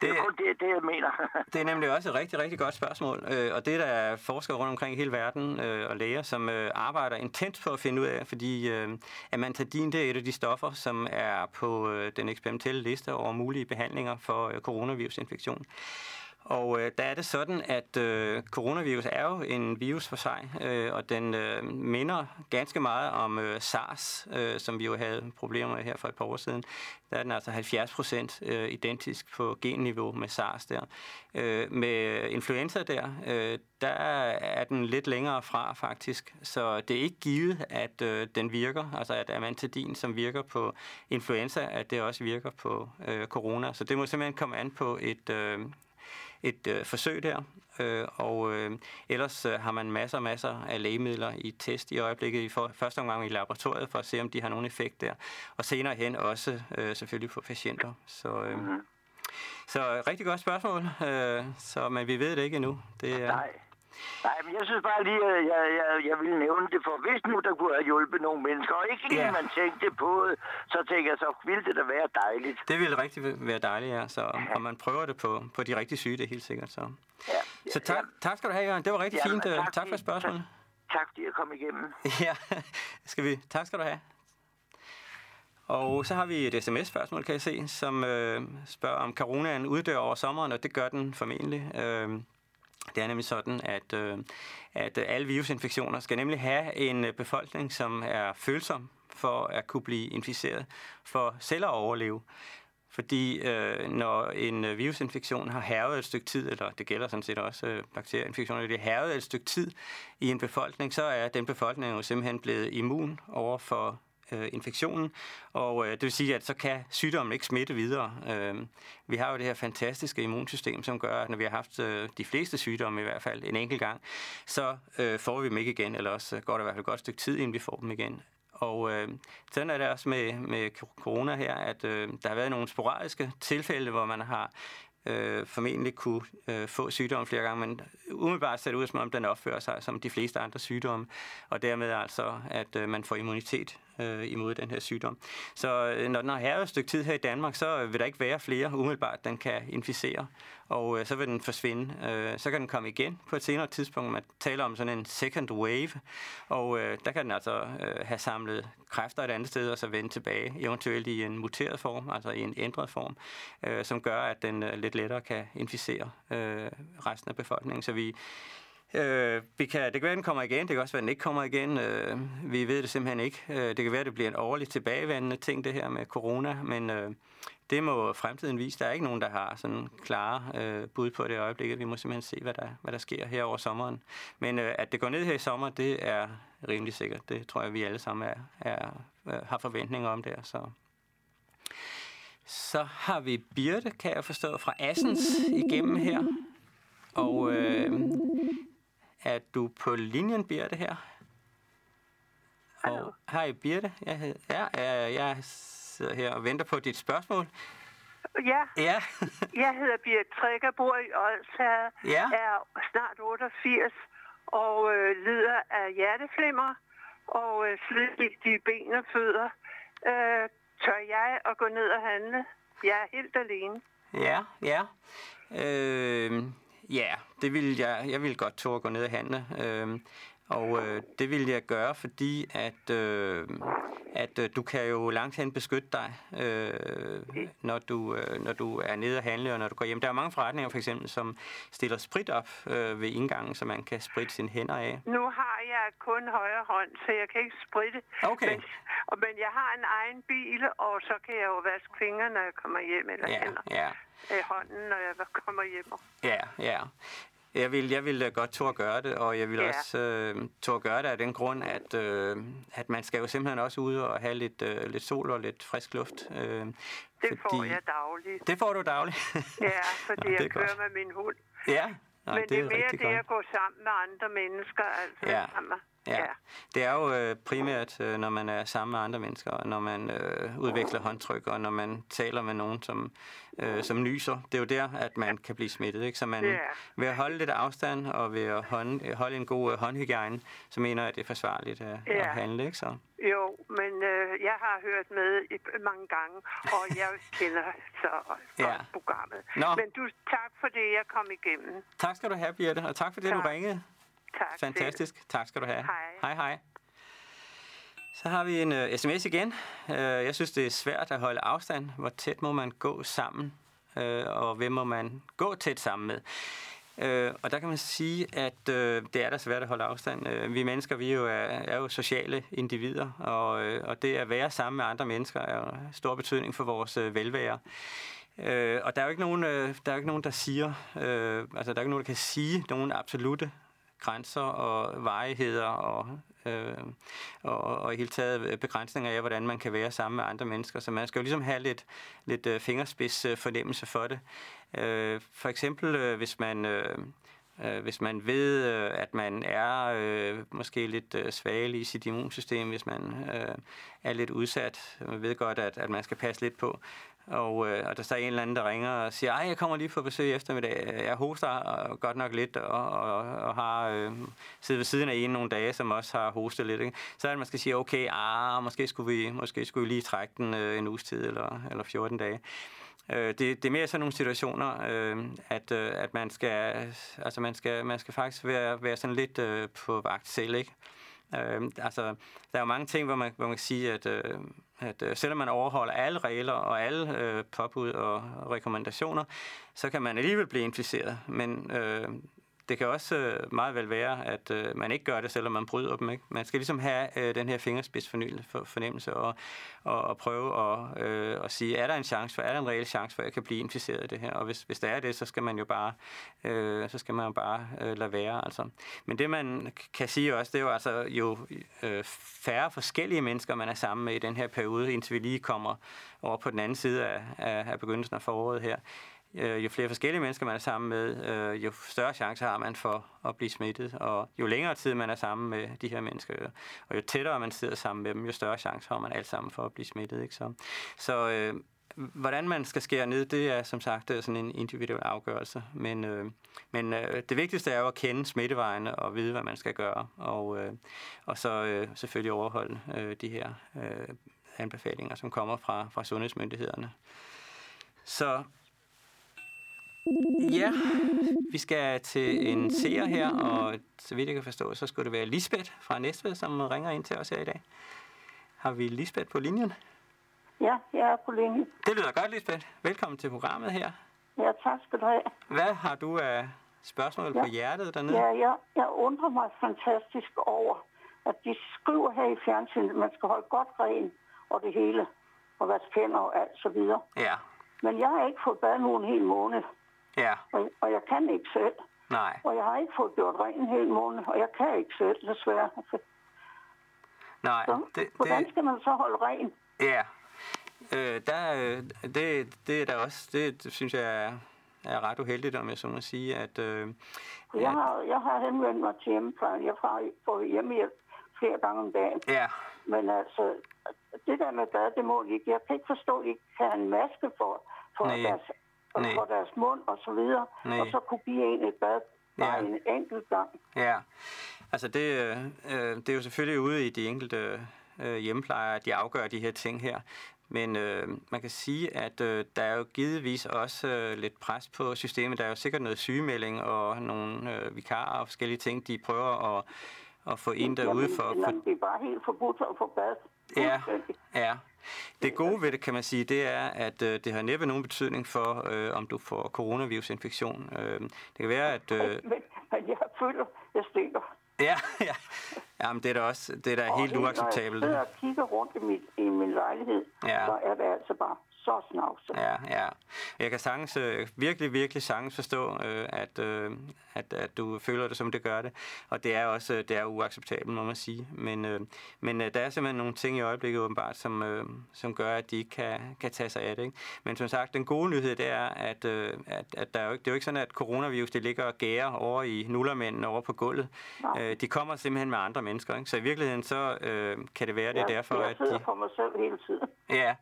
Det, det er kun det, det, jeg mener. Det er nemlig også et rigtig, rigtig godt spørgsmål, øh, og det er der forskere rundt omkring i hele verden øh, og læger, som øh, arbejder intens på at finde ud af, fordi øh, amantadin det er et af de stoffer, som er på øh, den eksperimentelle liste over mulige behandlinger for øh, coronavirusinfektion. Og øh, der er det sådan, at øh, coronavirus er jo en virus for sig, øh, og den øh, minder ganske meget om øh, SARS, øh, som vi jo havde problemer med her for et par år siden. Der er den altså 70 procent øh, identisk på genniveau med SARS der. Øh, med influenza der, øh, der er den lidt længere fra faktisk, så det er ikke givet, at øh, den virker, altså at amantadin, som virker på influenza, at det også virker på øh, corona. Så det må simpelthen komme an på et... Øh, et øh, forsøg der, øh, og øh, ellers øh, har man masser og masser af lægemidler i test i øjeblikket, i for, første omgang i laboratoriet, for at se, om de har nogen effekt der, og senere hen også øh, selvfølgelig på patienter. Så, øh, Mhm. så rigtig godt spørgsmål, øh, så, men vi ved det ikke endnu. Det er, Nej. Nej, men jeg synes bare lige, at jeg, jeg, jeg ville nævne det, for hvis nu der kunne have hjulpet nogle mennesker, og ikke lige Ja. man tænkte på det, så tænker jeg, så ville det da være dejligt. det vil rigtig være dejligt, ja. Så, og man prøver det på, på de rigtig syge, det er helt sikkert. Så, Ja. så tak, tak skal du have, Jørgen. Det var rigtig Jamen, fint. øh, tak Tak for spørgsmålet. Tak fordi jeg kom igennem. Ja, skal vi. Tak skal du have. Og så har vi et sms-spørgsmål, kan jeg se, som øh, spørger, om coronaen uddør over sommeren, og det gør den formentlig. Øh, det er nemlig sådan, at, øh, at alle virusinfektioner skal nemlig have en øh, befolkning, som er følsom for at kunne blive inficeret, for selv at overleve. Fordi øh, når en øh, virusinfektion har hervet et stykke tid, eller det gælder sådan set også øh, bakterieinfektioner, det har hervet et stykke tid i en befolkning, så er den befolkning jo simpelthen blevet immun over for øh, infektionen, og øh, det vil sige, at så kan sygdommen ikke smitte videre. Øh, vi har jo det her fantastiske immunsystem, som gør, at når vi har haft øh, de fleste sygdomme i hvert fald en enkelt gang, så øh, får vi dem ikke igen, eller også øh, går der i hvert fald et godt stykke tid, inden vi får dem igen. Og øh, sådan er det også med, med corona her, at øh, der har været nogle sporadiske tilfælde, hvor man har øh, formentlig kunne øh, få sygdommen flere gange, men umiddelbart ser det ud, som om den opfører sig som de fleste andre sygdomme, og dermed altså, at øh, man får immunitet øh, imod den her sygdom. Så øh, når den har herret et stykke tid her i Danmark, så vil der ikke være flere umiddelbart, den kan inficere, og øh, så vil den forsvinde. Øh, så kan den komme igen på et senere tidspunkt. Man taler om sådan en second wave, og øh, der kan den altså øh, have samlet kræfter et andet sted, og så vende tilbage, eventuelt i en muteret form, altså i en ændret form, øh, som gør, at den øh, lidt lettere kan inficere øh, resten af befolkningen. Så vi Øh, vi kan, det kan være, at den kommer igen. Det kan også være, at den ikke kommer igen. Øh, vi ved det simpelthen ikke. Øh, det kan være, at det bliver en årligt tilbagevendende ting, det her med corona. Men øh, det må fremtiden vise. Der er ikke nogen, der har sådan klare øh, bud på det øjeblik. Vi må simpelthen se, hvad der, hvad der sker her over sommeren. Men øh, at det går ned her i sommer, det er rimelig sikkert. Det tror jeg, vi alle sammen er, er, er, har forventninger om der. Så. så har vi Birte, kan jeg forstå, fra Assens igennem her. Og øh, er du på linjen, Birte, her? Hallo. hej, Birte. Jeg, hed, ja, jeg, jeg sidder her og venter på dit spørgsmål. Ja, Ja, jeg hedder Birgit Trækker, bor i Odsherred, Ja. er snart 88 og øh, lider af hjerteflimmer og øh, slidgigt i ben og fødder. Øh, tør jeg at gå ned og handle? Jeg er helt alene. ja, ja. Øh, ja, det ville jeg. Jeg ville godt tåre at gå ned og handle. Øh, og øh, det vil jeg gøre, fordi at, øh, at øh, du kan jo langt hen beskytte dig, øh, når, du, øh, når du er nede og handle, og når du går hjem. Der er mange forretninger, for eksempel, som stiller sprit op øh, ved indgangen, så man kan spritte sine hænder af. Nu har jeg kun højre hånd, så jeg kan ikke spritte. Okay. Men, og, men jeg har en egen bil, og så kan jeg jo vaske fingre, når jeg kommer hjem, eller Ja, hænder ja. øh, hånden, når jeg kommer hjem. Ja, ja. Jeg vil, jeg vil øh, godt turde gøre det, og jeg vil Ja. også øh, turde gøre det af den grund, at, øh, at man skal jo simpelthen også ud og have lidt, øh, lidt sol og lidt frisk luft. Øh, Det får jeg dagligt. Det får du dagligt? Ja, fordi Nå, det er jeg kører godt. med min hund. ja, Nå, Men det er mere rigtig det godt. at gå sammen med andre mennesker. Altså, Ja. sammen. Ja. Det er jo øh, primært, øh, når man er sammen med andre mennesker, og når man øh, udveksler håndtryk, og når man taler med nogen, som, øh, som nyser. Det er jo der, at man kan blive smittet. Ikke? Så man, Ja. ved at holde lidt afstand, og ved at hånd, holde en god øh, håndhygiejne, så mener jeg, at det er forsvarligt at, Ja. at handle. Ikke? Så, Jo, men øh, jeg har hørt med i, mange gange, og jeg kender så Ja. programmet. Nå. Men du, tak for det, jeg kom igennem. tak skal du have, Birte, og tak for det, Tak. du ringede. Tak Fantastisk. Tak skal du have. Hej. Hej, hej. Så har vi en uh, sms igen. Uh, jeg synes, det er svært at holde afstand. Hvor tæt må man gå sammen? Uh, og hvem må man gå tæt sammen med? Uh, og der kan man sige, at uh, det er da svært at holde afstand. Uh, vi mennesker, vi er jo, er, er jo sociale individer, og, uh, og det at være sammen med andre mennesker er stor betydning for vores uh, velvære. Øh, og der er jo ikke nogen, øh, der er jo ikke nogen, der siger, øh, altså der er ikke nogen, der kan sige nogen absolute grænser og varigheder og, øh, og, og i hele taget øh, begrænsninger af, hvordan man kan være sammen med andre mennesker. Så man skal jo ligesom have lidt, lidt øh, fingerspids øh, fornemmelse for det. Øh, for eksempel, hvis man... Øh, hvis man ved, at man er øh, måske lidt øh, svagelig i sit immunsystem, hvis man øh, er lidt udsat, man ved godt, at, at man skal passe lidt på, og, øh, og der er en eller anden, der ringer og siger, ej, jeg kommer lige på besøg i eftermiddag, jeg hoster og godt nok lidt, og, og, og har øh, siddet ved siden af en nogle dage, som også har hostet lidt, ikke? så er det, man skal sige, okay, ah, måske, skulle vi, måske skulle vi lige trække den øh, en uges tid, eller, eller 14 dage. Øh, det, det er mere sådan nogle situationer, øh, at, øh, at man skal, altså man skal, man skal faktisk være, være sådan lidt øh, på vagt selv, ikke? Øh, altså, der er jo mange ting, hvor man, hvor man kan sige, at, øh, at øh, selvom man overholder alle regler og alle øh, påbud og rekommendationer, så kan man alligevel blive inficeret. Men øh, det kan også øh, meget vel være, at øh, man ikke gør det, selvom man bryder dem. Ikke? Man skal ligesom have øh, den her fingerspidsfornemmelse og, og, og prøve at, øh, at sige, er der en chance for, er der en reel chance for, at jeg kan blive inficeret af det her? Og hvis, hvis der er det, så skal man jo bare, øh, så skal man jo bare øh, lade være. Altså. Men det man kan sige også, det er jo altså jo øh, færre forskellige mennesker, man er sammen med i den her periode, indtil vi lige kommer over på den anden side af, af, af begyndelsen af foråret her øh, jo flere forskellige mennesker man er sammen med, øh, jo større chance har man for at blive smittet. Og jo længere tid man er sammen med de her mennesker, øh, og jo tættere man sidder sammen med dem, jo større chance har man alt sammen for at blive smittet. Ikke? Så, så øh, hvordan man skal skære ned, det er som sagt øh, sådan en individuel afgørelse. Men, øh, men øh, det vigtigste er jo at kende smittevejene og vide, hvad man skal gøre. Og, øh, og så øh, selvfølgelig overholde øh, de her øh, anbefalinger, som kommer fra, fra sundhedsmyndighederne. Så Ja, vi skal til en seer her, og så vidt jeg kan forstå, så skulle det være Lisbeth fra Næstved, som ringer ind til os her i dag. Har vi Lisbeth på linjen? Ja, jeg er på linjen. Det lyder godt, Lisbeth. Velkommen til programmet her. Ja, tak skal du have. Hvad har du af spørgsmål ja. på hjertet dernede? Ja, jeg, jeg undrer mig fantastisk over, at de skriver her i fjernsynet, at man skal holde godt ren og det hele, og vaske hænder og alt så videre. Ja. Men jeg har ikke fået bad nu en hel måned. Ja. Og, og jeg kan ikke selv. Nej. Og jeg har ikke fået gjort rent en hel måned, og jeg kan ikke selv, desværre. Nej. Så, det, hvordan det, skal man så holde ren? Ja. Øh, der, øh, det, det er der også, det, synes jeg er, er ret uheldigt, om jeg så må sige, at... Øh, jeg, har, jeg har henvendt mig til hjemmeplejen. Jeg får hjemmehjælp flere gange om dagen. Ja. Men altså, det der med bad, det må de ikke. Jeg kan ikke forstå, at de ikke kan have en maske for, for deres og Nej. for deres mund og så videre, Nej. og så kunne give en et bad bare ja. en enkelt gang. Ja, altså det, øh, det er jo selvfølgelig ude i de enkelte øh, hjemmeplejere, at de afgør de her ting her. Men øh, man kan sige, at øh, der er jo givetvis også øh, lidt pres på systemet. Der er jo sikkert noget sygemelding og nogle øh, vikarer og forskellige ting, de prøver at, at få ind derude for. for... Det er bare helt forbudt at få bad. Ja, ja. Det gode ved det, kan man sige, det er, at øh, det har næppe nogen betydning for, øh, om du får coronavirusinfektion. Øh, det kan være, at... Øh, men, men jeg føler, jeg stikker. Ja, ja. Jamen, det er da også det er da helt uacceptabelt. Når jeg sidder og kigger rundt i, mit, i min lejlighed, ja. så er det altså bare så snavset. Ja, ja. Jeg kan sagtens, øh, virkelig, virkelig sagtens forstå, øh, at, øh, at, at du føler det, som det gør det. Og det er også det er uacceptabelt, må man sige. Men, øh, men øh, der er simpelthen nogle ting i øjeblikket åbenbart, som, øh, som gør, at de ikke kan, kan tage sig af det. Ikke? Men som sagt, den gode nyhed, det er, at, øh, at, at der er jo ikke, det er jo ikke sådan, at coronavirus det ligger og gærer over i nullermændene over på gulvet. Øh, de kommer simpelthen med andre mennesker. Ikke? Så i virkeligheden, så øh, kan det være, det er derfor, at de... Jeg for mig selv hele tiden. Ja,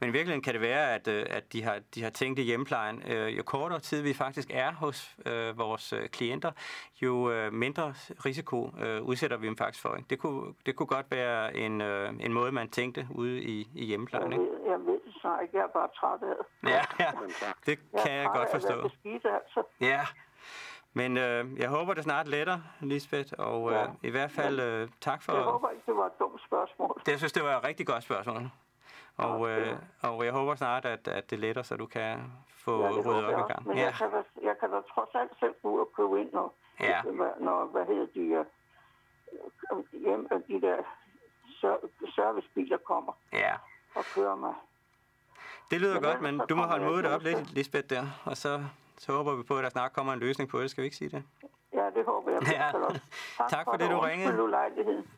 men i virkeligheden kan det være, at, øh, at de, har, de har tænkt i hjemmeplejen, øh, jo kortere tid vi faktisk er hos øh, vores øh, klienter, jo øh, mindre risiko øh, udsætter vi dem faktisk for. Ikke? Det, kunne, det kunne godt være en, øh, en måde, man tænkte ude i, i hjemmeplejen. Ikke? Jeg ved, jeg ved det så ikke. Jeg er bare træt af det. Ja, ja. det kan jeg, jeg godt forstå. Jeg skidt, altså. Ja, men øh, jeg håber, det snart letter, Lisbeth, og øh, ja. i hvert fald øh, tak for... Jeg håber ikke, det var et dumt spørgsmål. Det, jeg synes, det var et rigtig godt spørgsmål. Og, øh, og jeg håber snart, at, at det letter, så du kan få ja, ryddet op i gang. Men ja. jeg, kan da, jeg kan da trods alt selv gå ud og købe ind, når, ja. når hvad hedder de, øh, hjem, de der servicebiler kommer ja. og kører mig. Det lyder men godt, men du må holde modet op lidt, Lisbeth, der, og så, så håber vi på, at der snart kommer en løsning på det. Skal vi ikke sige det? Ja, det håber jeg. Ja. Tak, tak for, for det, du ringede.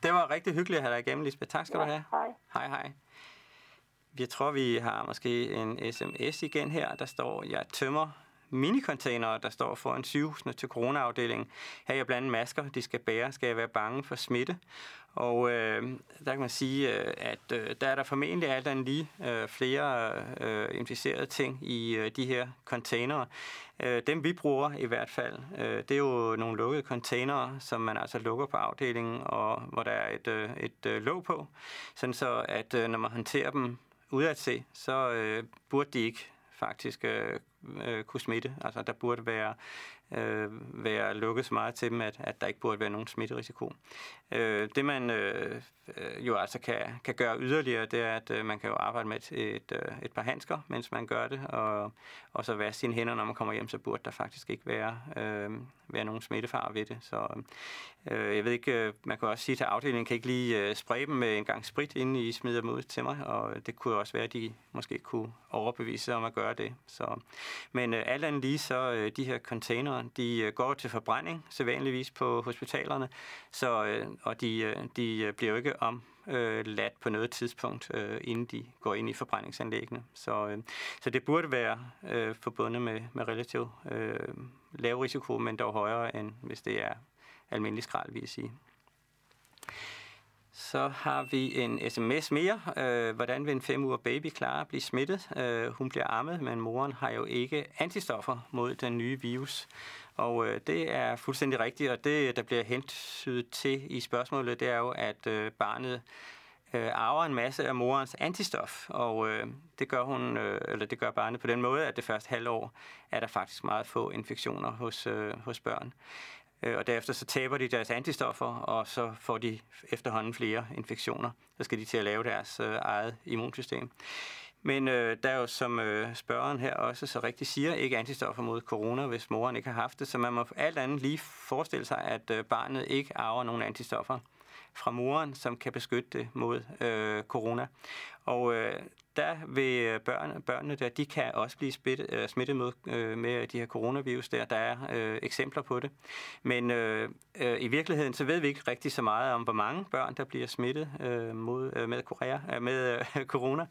Det var rigtig hyggeligt at have dig igennem, Lisbeth. Tak skal ja, du have. Hej. Hej, hej. Jeg tror, vi har måske en sms igen her, der står, jeg tømmer minicontainere, der står foran sygehusene til coronaafdelingen. Her er jeg blandt masker, de skal bære, skal jeg være bange for smitte. Og øh, der kan man sige, øh, at øh, der er der formentlig alt andet lige øh, flere øh, inficerede ting i øh, de her containere. Øh, dem vi bruger i hvert fald, øh, det er jo nogle lukkede containere, som man altså lukker på afdelingen, og hvor der er et, øh, et øh, låg på, sådan så at øh, når man håndterer dem udad se, så øh, burde de ikke faktisk øh, øh, kunne smitte. Altså, der burde være, øh, være lukket så meget til dem, at, at der ikke burde være nogen smitterisiko. Øh, det man øh, øh, jo altså kan, kan gøre yderligere, det er, at øh, man kan jo arbejde med et, et, øh, et par handsker, mens man gør det, og, og så vaske sine hænder, når man kommer hjem, så burde der faktisk ikke være, øh, være nogen smittefar ved det. Så øh, jeg ved ikke, øh, man kan også sige til afdelingen, kan ikke lige øh, spraye dem med en gang sprit, inden I smider dem ud til mig, og det kunne også være, at de måske kunne overbevise om at gøre det. Så, men øh, alt andet lige, så øh, de her containere, de øh, går til forbrænding, sædvanligvis på hospitalerne, så, øh, og de, øh, de bliver jo ikke om øh, ladt på noget tidspunkt, øh, inden de går ind i forbrændingsanlæggene. Så, øh, så det burde være øh, forbundet med, med relativt øh, lav risiko, men dog højere, end hvis det er almindelig skrald, vil jeg sige. Så har vi en sms mere. Øh, hvordan vil en fem uger baby klare at blive smittet? Øh, hun bliver ammet, men moren har jo ikke antistoffer mod den nye virus. Og øh, det er fuldstændig rigtigt, og det, der bliver hentydet til i spørgsmålet, det er jo, at øh, barnet øh, arver en masse af morens antistof, og øh, det gør hun, øh, eller det gør barnet på den måde, at det første halvår er der faktisk meget få infektioner hos, øh, hos børn. Øh, og derefter så taber de deres antistoffer, og så får de efterhånden flere infektioner. Så skal de til at lave deres øh, eget immunsystem. Men øh, der er jo, som øh, spørgeren her også så rigtigt siger, ikke antistoffer mod corona, hvis moren ikke har haft det. Så man må alt andet lige forestille sig, at øh, barnet ikke arver nogen antistoffer fra moren, som kan beskytte det mod øh, corona. Og øh, der vil øh, børn, børnene der, de kan også blive smittet, øh, smittet med, øh, med de her coronavirus der. Der er øh, eksempler på det. Men øh, øh, i virkeligheden, så ved vi ikke rigtig så meget om, hvor mange børn, der bliver smittet øh, mod, øh, med, Korea, øh, med øh, corona.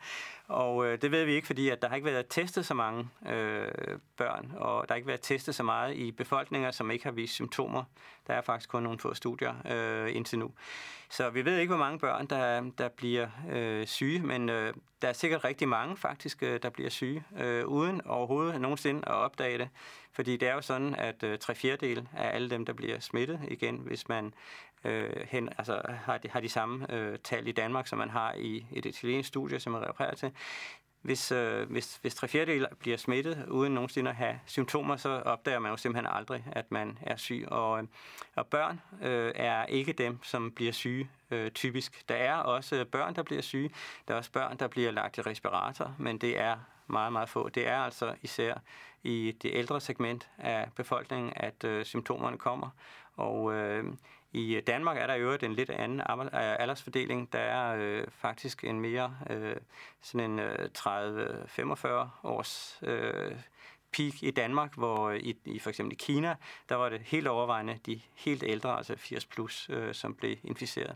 Og øh, det ved vi ikke, fordi at der har ikke været testet så mange øh, børn, og der har ikke været testet så meget i befolkninger, som ikke har vist symptomer. Der er faktisk kun nogle få studier øh, indtil nu. Så vi ved ikke, hvor mange børn, der, der bliver øh, syge, men øh, der er sikkert rigtig mange faktisk, øh, der bliver syge, øh, uden overhovedet nogensinde at opdage det. Fordi det er jo sådan, at øh, tre fjerdedel af alle dem, der bliver smittet igen, hvis man øh, hen, altså, har, de, har de samme øh, tal i Danmark, som man har i et italiensk studie, som jeg refererer til, hvis, øh, hvis, hvis tre fjerdedel bliver smittet uden nogensinde at have symptomer, så opdager man jo simpelthen aldrig, at man er syg. Og, øh, og børn øh, er ikke dem, som bliver syge øh, typisk. Der er også øh, børn, der bliver syge. Der er også børn, der bliver lagt i respirator, men det er meget, meget få. Det er altså især i det ældre segment af befolkningen, at øh, symptomerne kommer. Og øh, i øh, Danmark er der jo en lidt anden øh, aldersfordeling. Der er øh, faktisk en mere øh, sådan en øh, 30-45 års øh, peak i Danmark, hvor øh, i, i for eksempel i Kina, der var det helt overvejende de helt ældre, altså 80 plus, øh, som blev inficeret.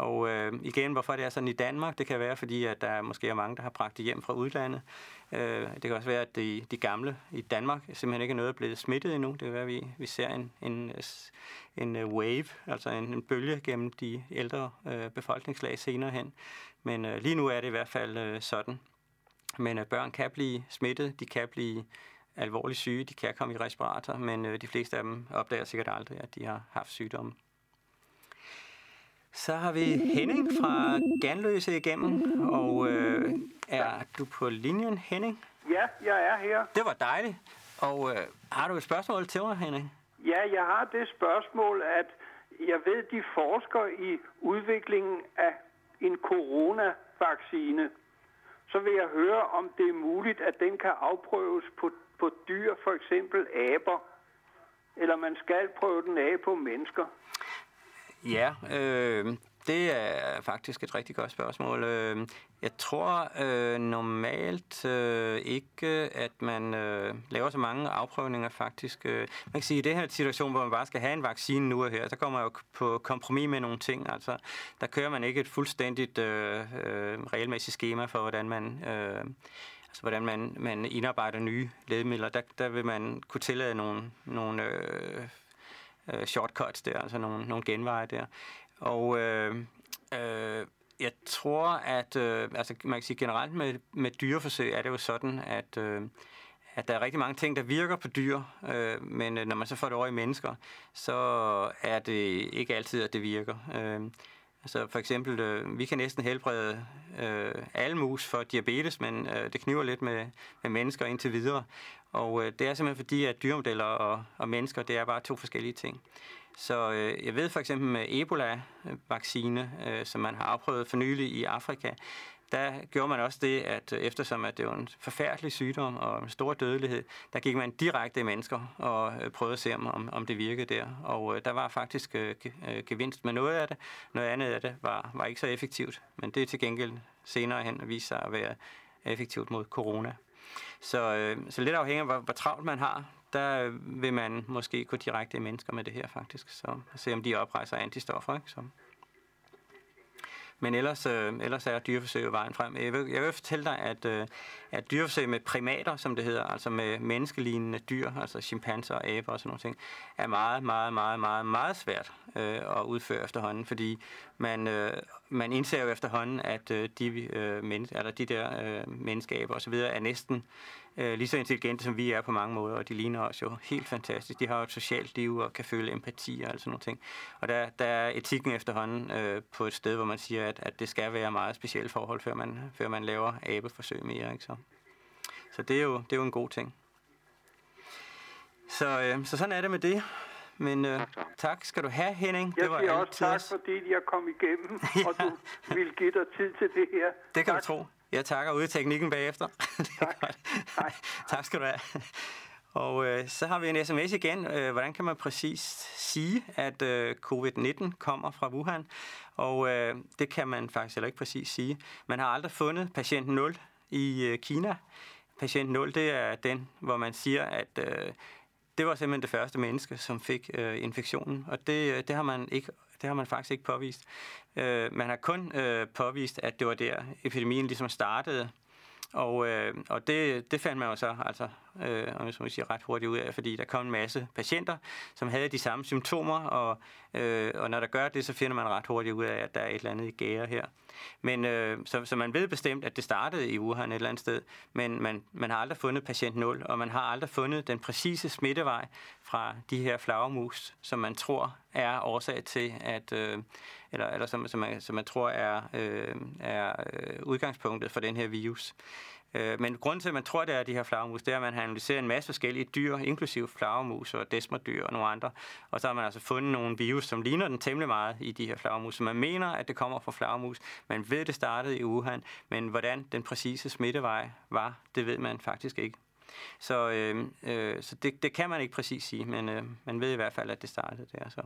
Og øh, igen, hvorfor det er sådan i Danmark, det kan være, fordi at der måske er mange, der har bragt det hjem fra udlandet. Øh, det kan også være, at de, de gamle i Danmark simpelthen ikke er noget blevet smittet endnu. Det kan være, at vi, vi ser en, en, en øh, wave, altså en, en bølge gennem de ældre øh, befolkningslag senere hen. Men øh, lige nu er det i hvert fald øh, sådan. Men øh, børn kan blive smittet, de kan blive alvorligt syge, de kan komme i respirator, men øh, de fleste af dem opdager sikkert aldrig, at de har haft sygdomme. Så har vi Henning fra Ganløse igennem, og øh, er du på linjen, Henning? Ja, jeg er her. Det var dejligt. Og øh, har du et spørgsmål til mig, Henning? Ja, jeg har det spørgsmål, at jeg ved, de forsker i udviklingen af en coronavaccine. Så vil jeg høre, om det er muligt, at den kan afprøves på, på dyr, for eksempel aber. Eller man skal prøve den af på mennesker. Ja, øh, det er faktisk et rigtig godt spørgsmål. Øh, jeg tror øh, normalt øh, ikke, at man øh, laver så mange afprøvninger faktisk. Øh, man kan sige, at i det her situation, hvor man bare skal have en vaccine nu og her, så kommer man jo på kompromis med nogle ting. Altså, der kører man ikke et fuldstændigt øh, øh, regelmæssigt schema for, hvordan man... Øh, altså hvordan man, man indarbejder nye lægemidler, der, der vil man kunne tillade nogle, nogle øh, øh, shortcuts der, altså nogle, nogle genveje der. Og øh, øh, jeg tror, at øh, altså, man kan sige generelt med, med dyreforsøg er det jo sådan, at, øh, at der er rigtig mange ting, der virker på dyr, øh, men øh, når man så får det over i mennesker, så er det ikke altid, at det virker. Øh, Altså for eksempel, øh, vi kan næsten helbrede øh, alle mus for diabetes, men øh, det kniver lidt med, med mennesker indtil videre. Og øh, det er simpelthen fordi, at dyremodeller og, og mennesker, det er bare to forskellige ting. Så øh, jeg ved for eksempel med Ebola-vaccine, øh, som man har afprøvet for nylig i Afrika, der gjorde man også det, at øh, eftersom at det var en forfærdelig sygdom og en stor dødelighed, der gik man direkte i mennesker og øh, prøvede at se, om, om det virkede der. Og øh, der var faktisk gevinst med noget af det. Noget andet af det var, var ikke så effektivt, men det er til gengæld senere hen viste sig at være effektivt mod corona. Så, så lidt afhængig af, hvor, hvor travlt man har, der vil man måske gå direkte i mennesker med det her faktisk, så se om de oprejser antistoffer. Ikke? Så. Men ellers, øh, ellers er dyreforsøg vejen frem. Jeg vil, jeg vil fortælle dig, at, øh, at dyreforsøg med primater, som det hedder, altså med menneskelignende dyr, altså chimpanser og aber og sådan noget, er meget, meget, meget, meget, meget svært øh, at udføre efterhånden, fordi man, øh, man indser jo efterhånden, at øh, de, øh, men, eller altså de der øh, menneskeaber osv. er næsten øh, lige så intelligente, som vi er på mange måder, og de ligner os jo helt fantastisk. De har jo et socialt liv og kan føle empati og sådan nogle ting. Og der, der er etikken efterhånden øh, på et sted, hvor man siger, at, at det skal være meget specielle forhold, før man, før man laver abeforsøg mere. Ikke? Så, så det, er jo, det er jo en god ting. Så, øh, så sådan er det med det. Men øh, tak, tak skal du have, Henning. Jeg det var siger også tak, fordi jeg kom igennem, ja. og du ville give dig tid til det her. Det kan tak. du tro. Jeg takker ude i teknikken bagefter. tak. Hej. tak skal du have. Og øh, så har vi en sms igen. Øh, hvordan kan man præcis sige, at øh, covid-19 kommer fra Wuhan? Og øh, det kan man faktisk heller ikke præcis sige. Man har aldrig fundet patient 0 i øh, Kina. Patient 0, det er den, hvor man siger, at øh, det var simpelthen det første menneske, som fik øh, infektionen. Og det, øh, det har man ikke det har man faktisk ikke påvist. Øh, man har kun øh, påvist, at det var der, epidemien ligesom startede. Og, øh, og det, det fandt man jo så altså, øh, om jeg sige, ret hurtigt ud af, fordi der kom en masse patienter, som havde de samme symptomer, og, øh, og når der gør det, så finder man ret hurtigt ud af, at der er et eller andet i gære her. Men øh, så, så man ved bestemt, at det startede i Wuhan et eller andet sted, men man, man har aldrig fundet patient 0, og man har aldrig fundet den præcise smittevej fra de her flagermus, som man tror er årsag til, at, øh, eller, eller som, som, man, som man tror er, øh, er øh, udgangspunktet for den her virus. Øh, men grunden til, at man tror, det er de her flagermus, det er, at man har analyseret en masse forskellige dyr, inklusive flagermus og desmerdyr og nogle andre. Og så har man altså fundet nogle virus, som ligner den temmelig meget i de her flagermus. Så man mener, at det kommer fra flagermus. Man ved, det startede i Wuhan, men hvordan den præcise smittevej var, det ved man faktisk ikke. Så, øh, øh, så det, det kan man ikke præcis sige, men øh, man ved i hvert fald, at det startede der. Så.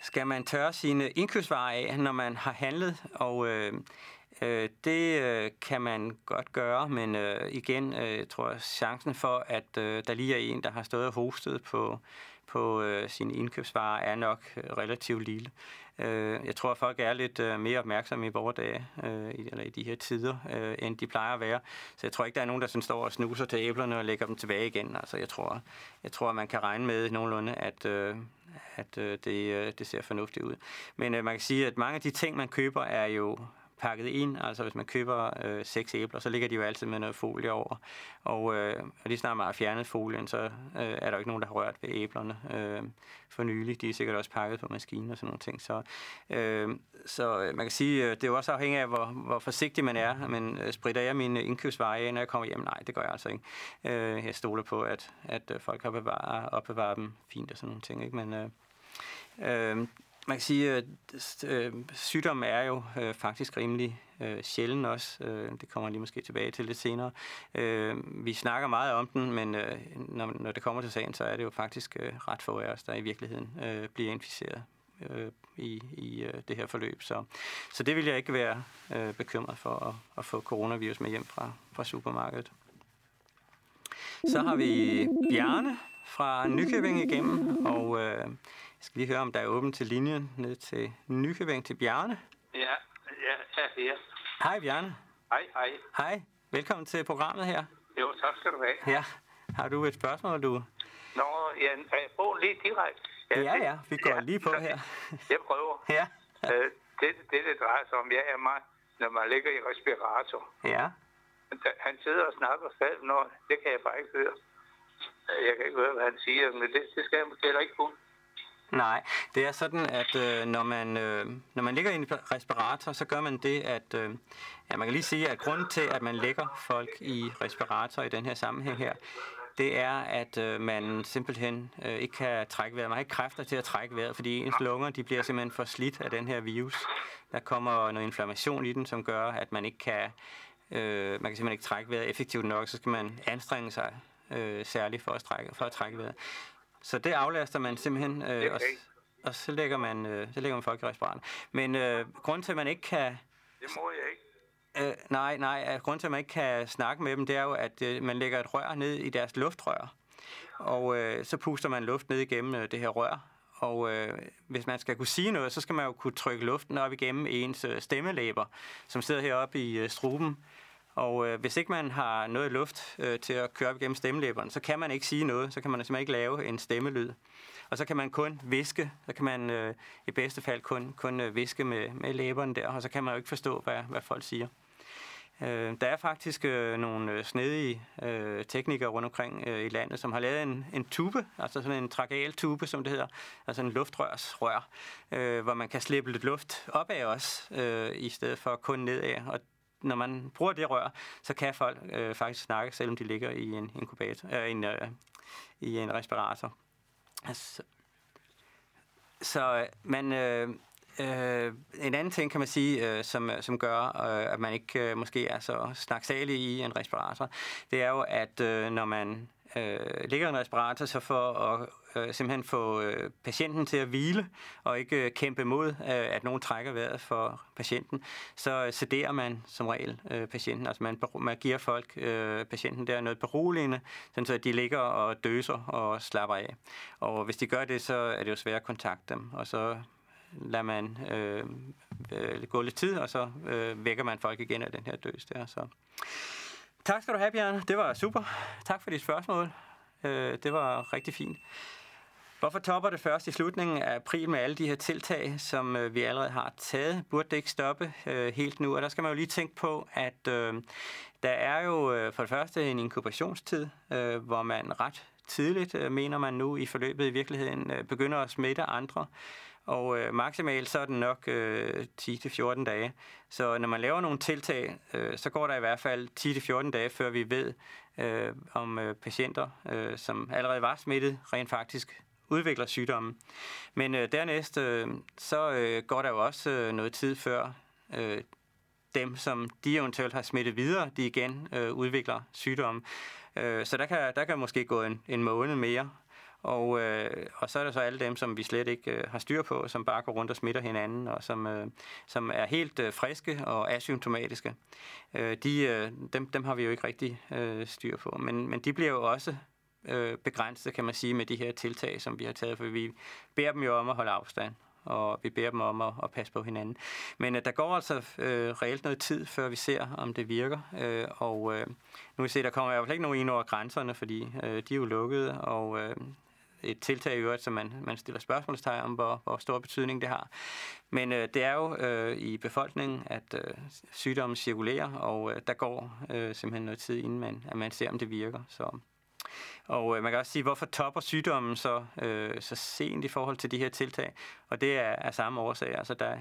Skal man tørre sine indkøbsvarer af, når man har handlet? Og øh, Øh, det øh, kan man godt gøre, men øh, igen øh, tror jeg, chancen for, at øh, der lige er en, der har stået og hostet på, på øh, sine indkøbsvarer, er nok øh, relativt lille. Øh, jeg tror, at folk er lidt øh, mere opmærksomme i vores dage, øh, i, eller i de her tider, øh, end de plejer at være. Så jeg tror ikke, der er nogen, der sådan står og snuser til æblerne og lægger dem tilbage igen. Altså, jeg tror, jeg tror, at man kan regne med nogenlunde, at, øh, at øh, det, øh, det ser fornuftigt ud. Men øh, man kan sige, at mange af de ting, man køber, er jo pakket ind. Altså hvis man køber øh, seks æbler, så ligger de jo altid med noget folie over. Og, øh, og lige snart man har fjernet folien, så øh, er der jo ikke nogen, der har rørt ved æblerne øh, for nylig. De er sikkert også pakket på maskinen og sådan nogle ting. Så, øh, så øh, man kan sige, øh, det er jo også afhængigt af, hvor, hvor forsigtig man er. Men øh, spritter jeg mine indkøbsveje af, når jeg kommer hjem? Nej, det gør jeg altså ikke. Øh, jeg stoler på, at, at øh, folk har bevaret, opbevaret dem fint og sådan nogle ting. Ikke? Men øh, øh, man kan sige, at øh, sygdommen er jo øh, faktisk rimelig øh, sjælden også. Øh, det kommer jeg lige måske tilbage til lidt senere. Øh, vi snakker meget om den, men øh, når, når det kommer til sagen, så er det jo faktisk øh, ret få af os, der i virkeligheden øh, bliver inficeret øh, i, i øh, det her forløb. Så, så det vil jeg ikke være øh, bekymret for at, at få coronavirus med hjem fra, fra supermarkedet. Så har vi Bjarne fra Nykøbing igennem, og øh, jeg skal lige høre, om der er åbent til linjen ned til Nykøbing til Bjarne. Ja, ja, ja, ja. Hej Bjarne. Hej, hej. Hej, velkommen til programmet her. Jo, tak skal du have. Ja, har du et spørgsmål, du? Nå, ja, jeg får lige direkte. Ja, ja, ja, vi går ja, lige på her. jeg prøver. Ja. øh, det, det, det drejer sig om, jeg er meget, når man ligger i respirator. Ja. Han sidder og snakker selv, når det kan jeg bare ikke høre. Jeg kan ikke høre, hvad han siger, men det, det skal jeg måske heller ikke kunne. Nej, det er sådan, at øh, når, man, øh, når man ligger i en respirator, så gør man det, at øh, ja, man kan lige sige, at grunden til, at man lægger folk i respirator i den her sammenhæng her, det er, at øh, man simpelthen øh, ikke kan trække vejret. Man har ikke kræfter til at trække vejret, fordi ens lunger de bliver simpelthen for slidt af den her virus. Der kommer noget inflammation i den, som gør, at man ikke kan, øh, man kan simpelthen ikke trække vejret effektivt nok. Så skal man anstrenge sig øh, særligt for at, trække, for at trække vejret. Så det aflaster man simpelthen, øh, okay. og, og så lægger man, øh, så lægger man folk i respirator. Men øh, grunden til, at man ikke kan... Det må jeg ikke. Øh, nej, nej. Grunden til, at man ikke kan snakke med dem, det er jo, at øh, man lægger et rør ned i deres luftrør. Og øh, så puster man luft ned igennem øh, det her rør. Og øh, hvis man skal kunne sige noget, så skal man jo kunne trykke luften op igennem ens øh, stemmelæber, som sidder heroppe i øh, struben. Og øh, hvis ikke man har noget luft øh, til at køre op igennem stemmelæberne, så kan man ikke sige noget. Så kan man simpelthen ikke lave en stemmelyd. Og så kan man kun viske. Så kan man øh, i bedste fald kun, kun øh, viske med, med læberne der, og så kan man jo ikke forstå, hvad, hvad folk siger. Øh, der er faktisk øh, nogle øh, snedige øh, teknikere rundt omkring øh, i landet, som har lavet en, en tube, altså sådan en trageal tube, som det hedder, altså en luftrørsrør, øh, hvor man kan slippe lidt luft op af os, øh, i stedet for kun nedad. Og når man bruger det rør, så kan folk øh, faktisk snakke, selvom de ligger i en inkubator, øh, en, øh, i en respirator. Altså, så øh, man, øh, Øh, en anden ting, kan man sige, øh, som, øh, som gør, øh, at man ikke øh, måske er så snaksalig i en respirator, det er jo, at øh, når man øh, ligger en respirator, så for at øh, simpelthen få øh, patienten til at hvile og ikke øh, kæmpe mod, øh, at nogen trækker vejret for patienten, så øh, sederer man som regel øh, patienten. Altså man, man giver folk, øh, patienten der noget beroligende, sådan så de ligger og døser og slapper af. Og hvis de gør det, så er det jo svært at kontakte dem, og så lader man øh, øh, gå lidt tid, og så øh, vækker man folk igen af den her døs der. Så. Tak skal du have, Bjørn. Det var super. Tak for dit spørgsmål. Øh, det var rigtig fint. Hvorfor topper det først i slutningen af april med alle de her tiltag, som øh, vi allerede har taget? Burde det ikke stoppe øh, helt nu? Og der skal man jo lige tænke på, at øh, der er jo øh, for det første en inkubationstid, øh, hvor man ret tidligt, øh, mener man nu i forløbet i virkeligheden, øh, begynder at smitte andre. Og øh, maksimalt så er den nok øh, 10-14 dage. Så når man laver nogle tiltag, øh, så går der i hvert fald 10-14 dage, før vi ved, øh, om øh, patienter, øh, som allerede var smittet, rent faktisk udvikler sygdommen. Men øh, dernæst, øh, så øh, går der jo også øh, noget tid før øh, dem, som de eventuelt har smittet videre, de igen øh, udvikler sygdommen. Øh, så der kan, der kan måske gå en, en måned mere. Og, øh, og så er der så alle dem, som vi slet ikke øh, har styr på, som bare går rundt og smitter hinanden, og som, øh, som er helt øh, friske og asymptomatiske. Øh, de, øh, dem, dem har vi jo ikke rigtig øh, styr på. Men, men de bliver jo også øh, begrænset, kan man sige, med de her tiltag, som vi har taget, for vi beder dem jo om at holde afstand og vi beder dem om at, at passe på hinanden. Men øh, der går altså øh, reelt noget tid, før vi ser, om det virker. Øh, og øh, nu vil se, der kommer i hvert fald ikke nogen ind over grænserne, fordi øh, de er jo lukkede, og øh, et tiltag i øvrigt, som man, man stiller spørgsmålstegn om, hvor, hvor stor betydning det har. Men øh, det er jo øh, i befolkningen, at øh, sygdommen cirkulerer, og øh, der går øh, simpelthen noget tid, inden man, at man ser, om det virker. Så. Og øh, man kan også sige, hvorfor topper sygdommen så, øh, så sent i forhold til de her tiltag? Og det er af samme årsag. Altså der,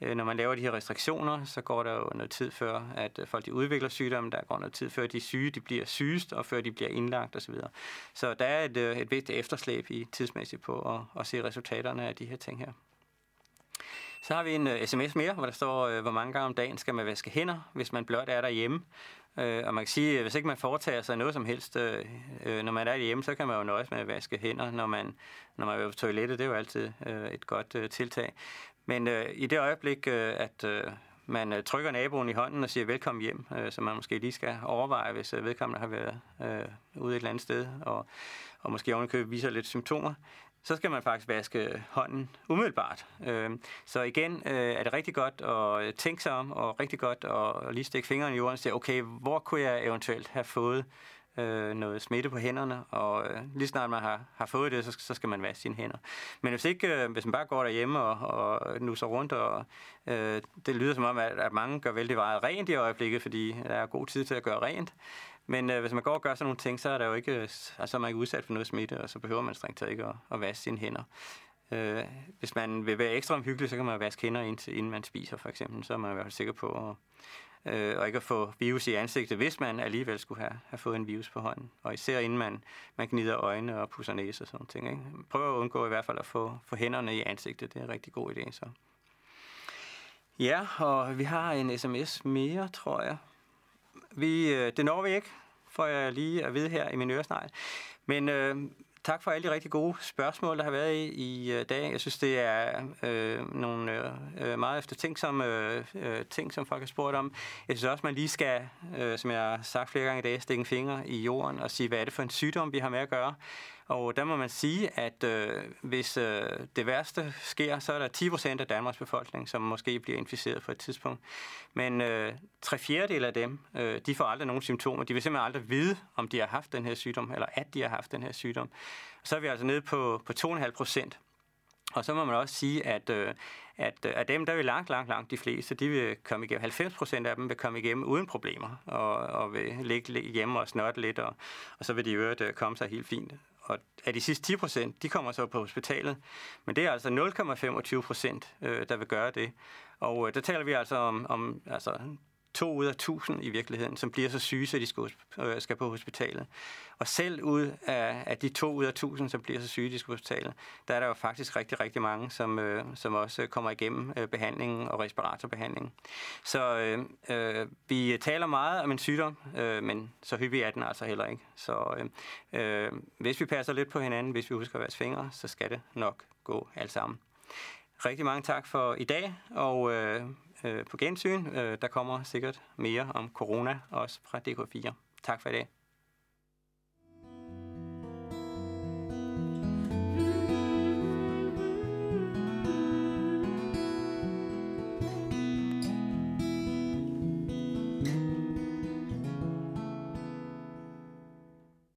Øh, når man laver de her restriktioner, så går der jo noget tid før, at øh, folk de udvikler sygdomme, der går noget tid før de syge, de bliver sygest, og før de bliver indlagt osv. Så der er et, øh, et vigtigt efterslæb i tidsmæssigt på at, at se resultaterne af de her ting her. Så har vi en uh, sms mere, hvor der står, uh, hvor mange gange om dagen skal man vaske hænder, hvis man blot er derhjemme. Uh, og man kan sige, at hvis ikke man foretager sig noget som helst, uh, når man er derhjemme, så kan man jo nøjes med at vaske hænder, når man, når man er på toilettet. Det er jo altid uh, et godt uh, tiltag. Men øh, i det øjeblik, øh, at øh, man øh, trykker naboen i hånden og siger velkommen hjem, øh, så man måske lige skal overveje, hvis øh, vedkommende har været øh, ude et eller andet sted, og, og måske ovenikøbet viser lidt symptomer, så skal man faktisk vaske hånden umiddelbart. Øh, så igen øh, er det rigtig godt at øh, tænke sig om, og rigtig godt at lige stikke fingeren i jorden og sige, okay, hvor kunne jeg eventuelt have fået øh, noget smitte på hænderne, og øh, lige snart man har, har fået det, så, så skal man vaske sine hænder. Men hvis ikke, øh, hvis man bare går derhjemme og, og nusser rundt, og øh, det lyder som om, at, at mange gør vældig meget rent i øjeblikket, fordi der er god tid til at gøre rent. Men øh, hvis man går og gør sådan nogle ting, så er der jo ikke, altså, man ikke udsat for noget smitte, og så behøver man strengt taget ikke at, at vaske sine hænder. øh, hvis man vil være ekstra omhyggelig, så kan man vaske hænder indtil, inden man spiser, for eksempel. Så er man i hvert fald sikker på at øh, og ikke at få virus i ansigtet, hvis man alligevel skulle have, have fået en virus på hånden. Og især inden man, man gnider øjne og pusser næse og sådan ting. Ikke? Prøv at undgå i hvert fald at få, få hænderne i ansigtet. Det er en rigtig god idé. Så. Ja, og vi har en sms mere, tror jeg. Vi, øh, det når vi ikke, får jeg lige at vide her i min øresnegl. Men øh, tak for alle de rigtig gode spørgsmål, der har været i, i uh, dag. Jeg synes, det er øh, nogle øh, øh, meget eftertænksomme øh, øh, ting, som folk har spurgt om. Jeg synes også, man lige skal, øh, som jeg har sagt flere gange i dag, stikke en finger i jorden og sige, hvad er det for en sygdom, vi har med at gøre. Og der må man sige, at øh, hvis øh, det værste sker, så er der 10 procent af Danmarks befolkning, som måske bliver inficeret på et tidspunkt. Men øh, tre fjerdedel af dem, øh, de får aldrig nogen symptomer. De vil simpelthen aldrig vide, om de har haft den her sygdom, eller at de har haft den her sygdom. Så er vi altså nede på, på 2,5 procent. Og så må man også sige, at, øh, at øh, af dem, der vil langt, langt, langt de fleste, de vil komme igennem, 90 procent af dem vil komme igennem uden problemer, og, og vil ligge hjemme og snotte lidt, og, og så vil de i øvrigt øh, komme sig helt fint og af de sidste 10 procent, de kommer så på hospitalet. Men det er altså 0,25 procent, øh, der vil gøre det. Og øh, der taler vi altså om, om altså, to ud af tusind i virkeligheden, som bliver så syge, så de skal, øh, skal på hospitalet. Og selv ud af, af de to ud af tusind, som bliver så syge, de skal på hospitalet, der er der jo faktisk rigtig, rigtig mange, som, øh, som også kommer igennem øh, behandlingen og respiratorbehandlingen. Så øh, øh, vi taler meget om en sygdom, øh, men så hyppig er den altså heller ikke. Så øh, øh, hvis vi passer lidt på hinanden, hvis vi husker at fingre, så skal det nok gå alt sammen. Rigtig mange tak for i dag, og øh, øh, på gensyn. Øh, der kommer sikkert mere om corona, også fra DK4. Tak for i dag.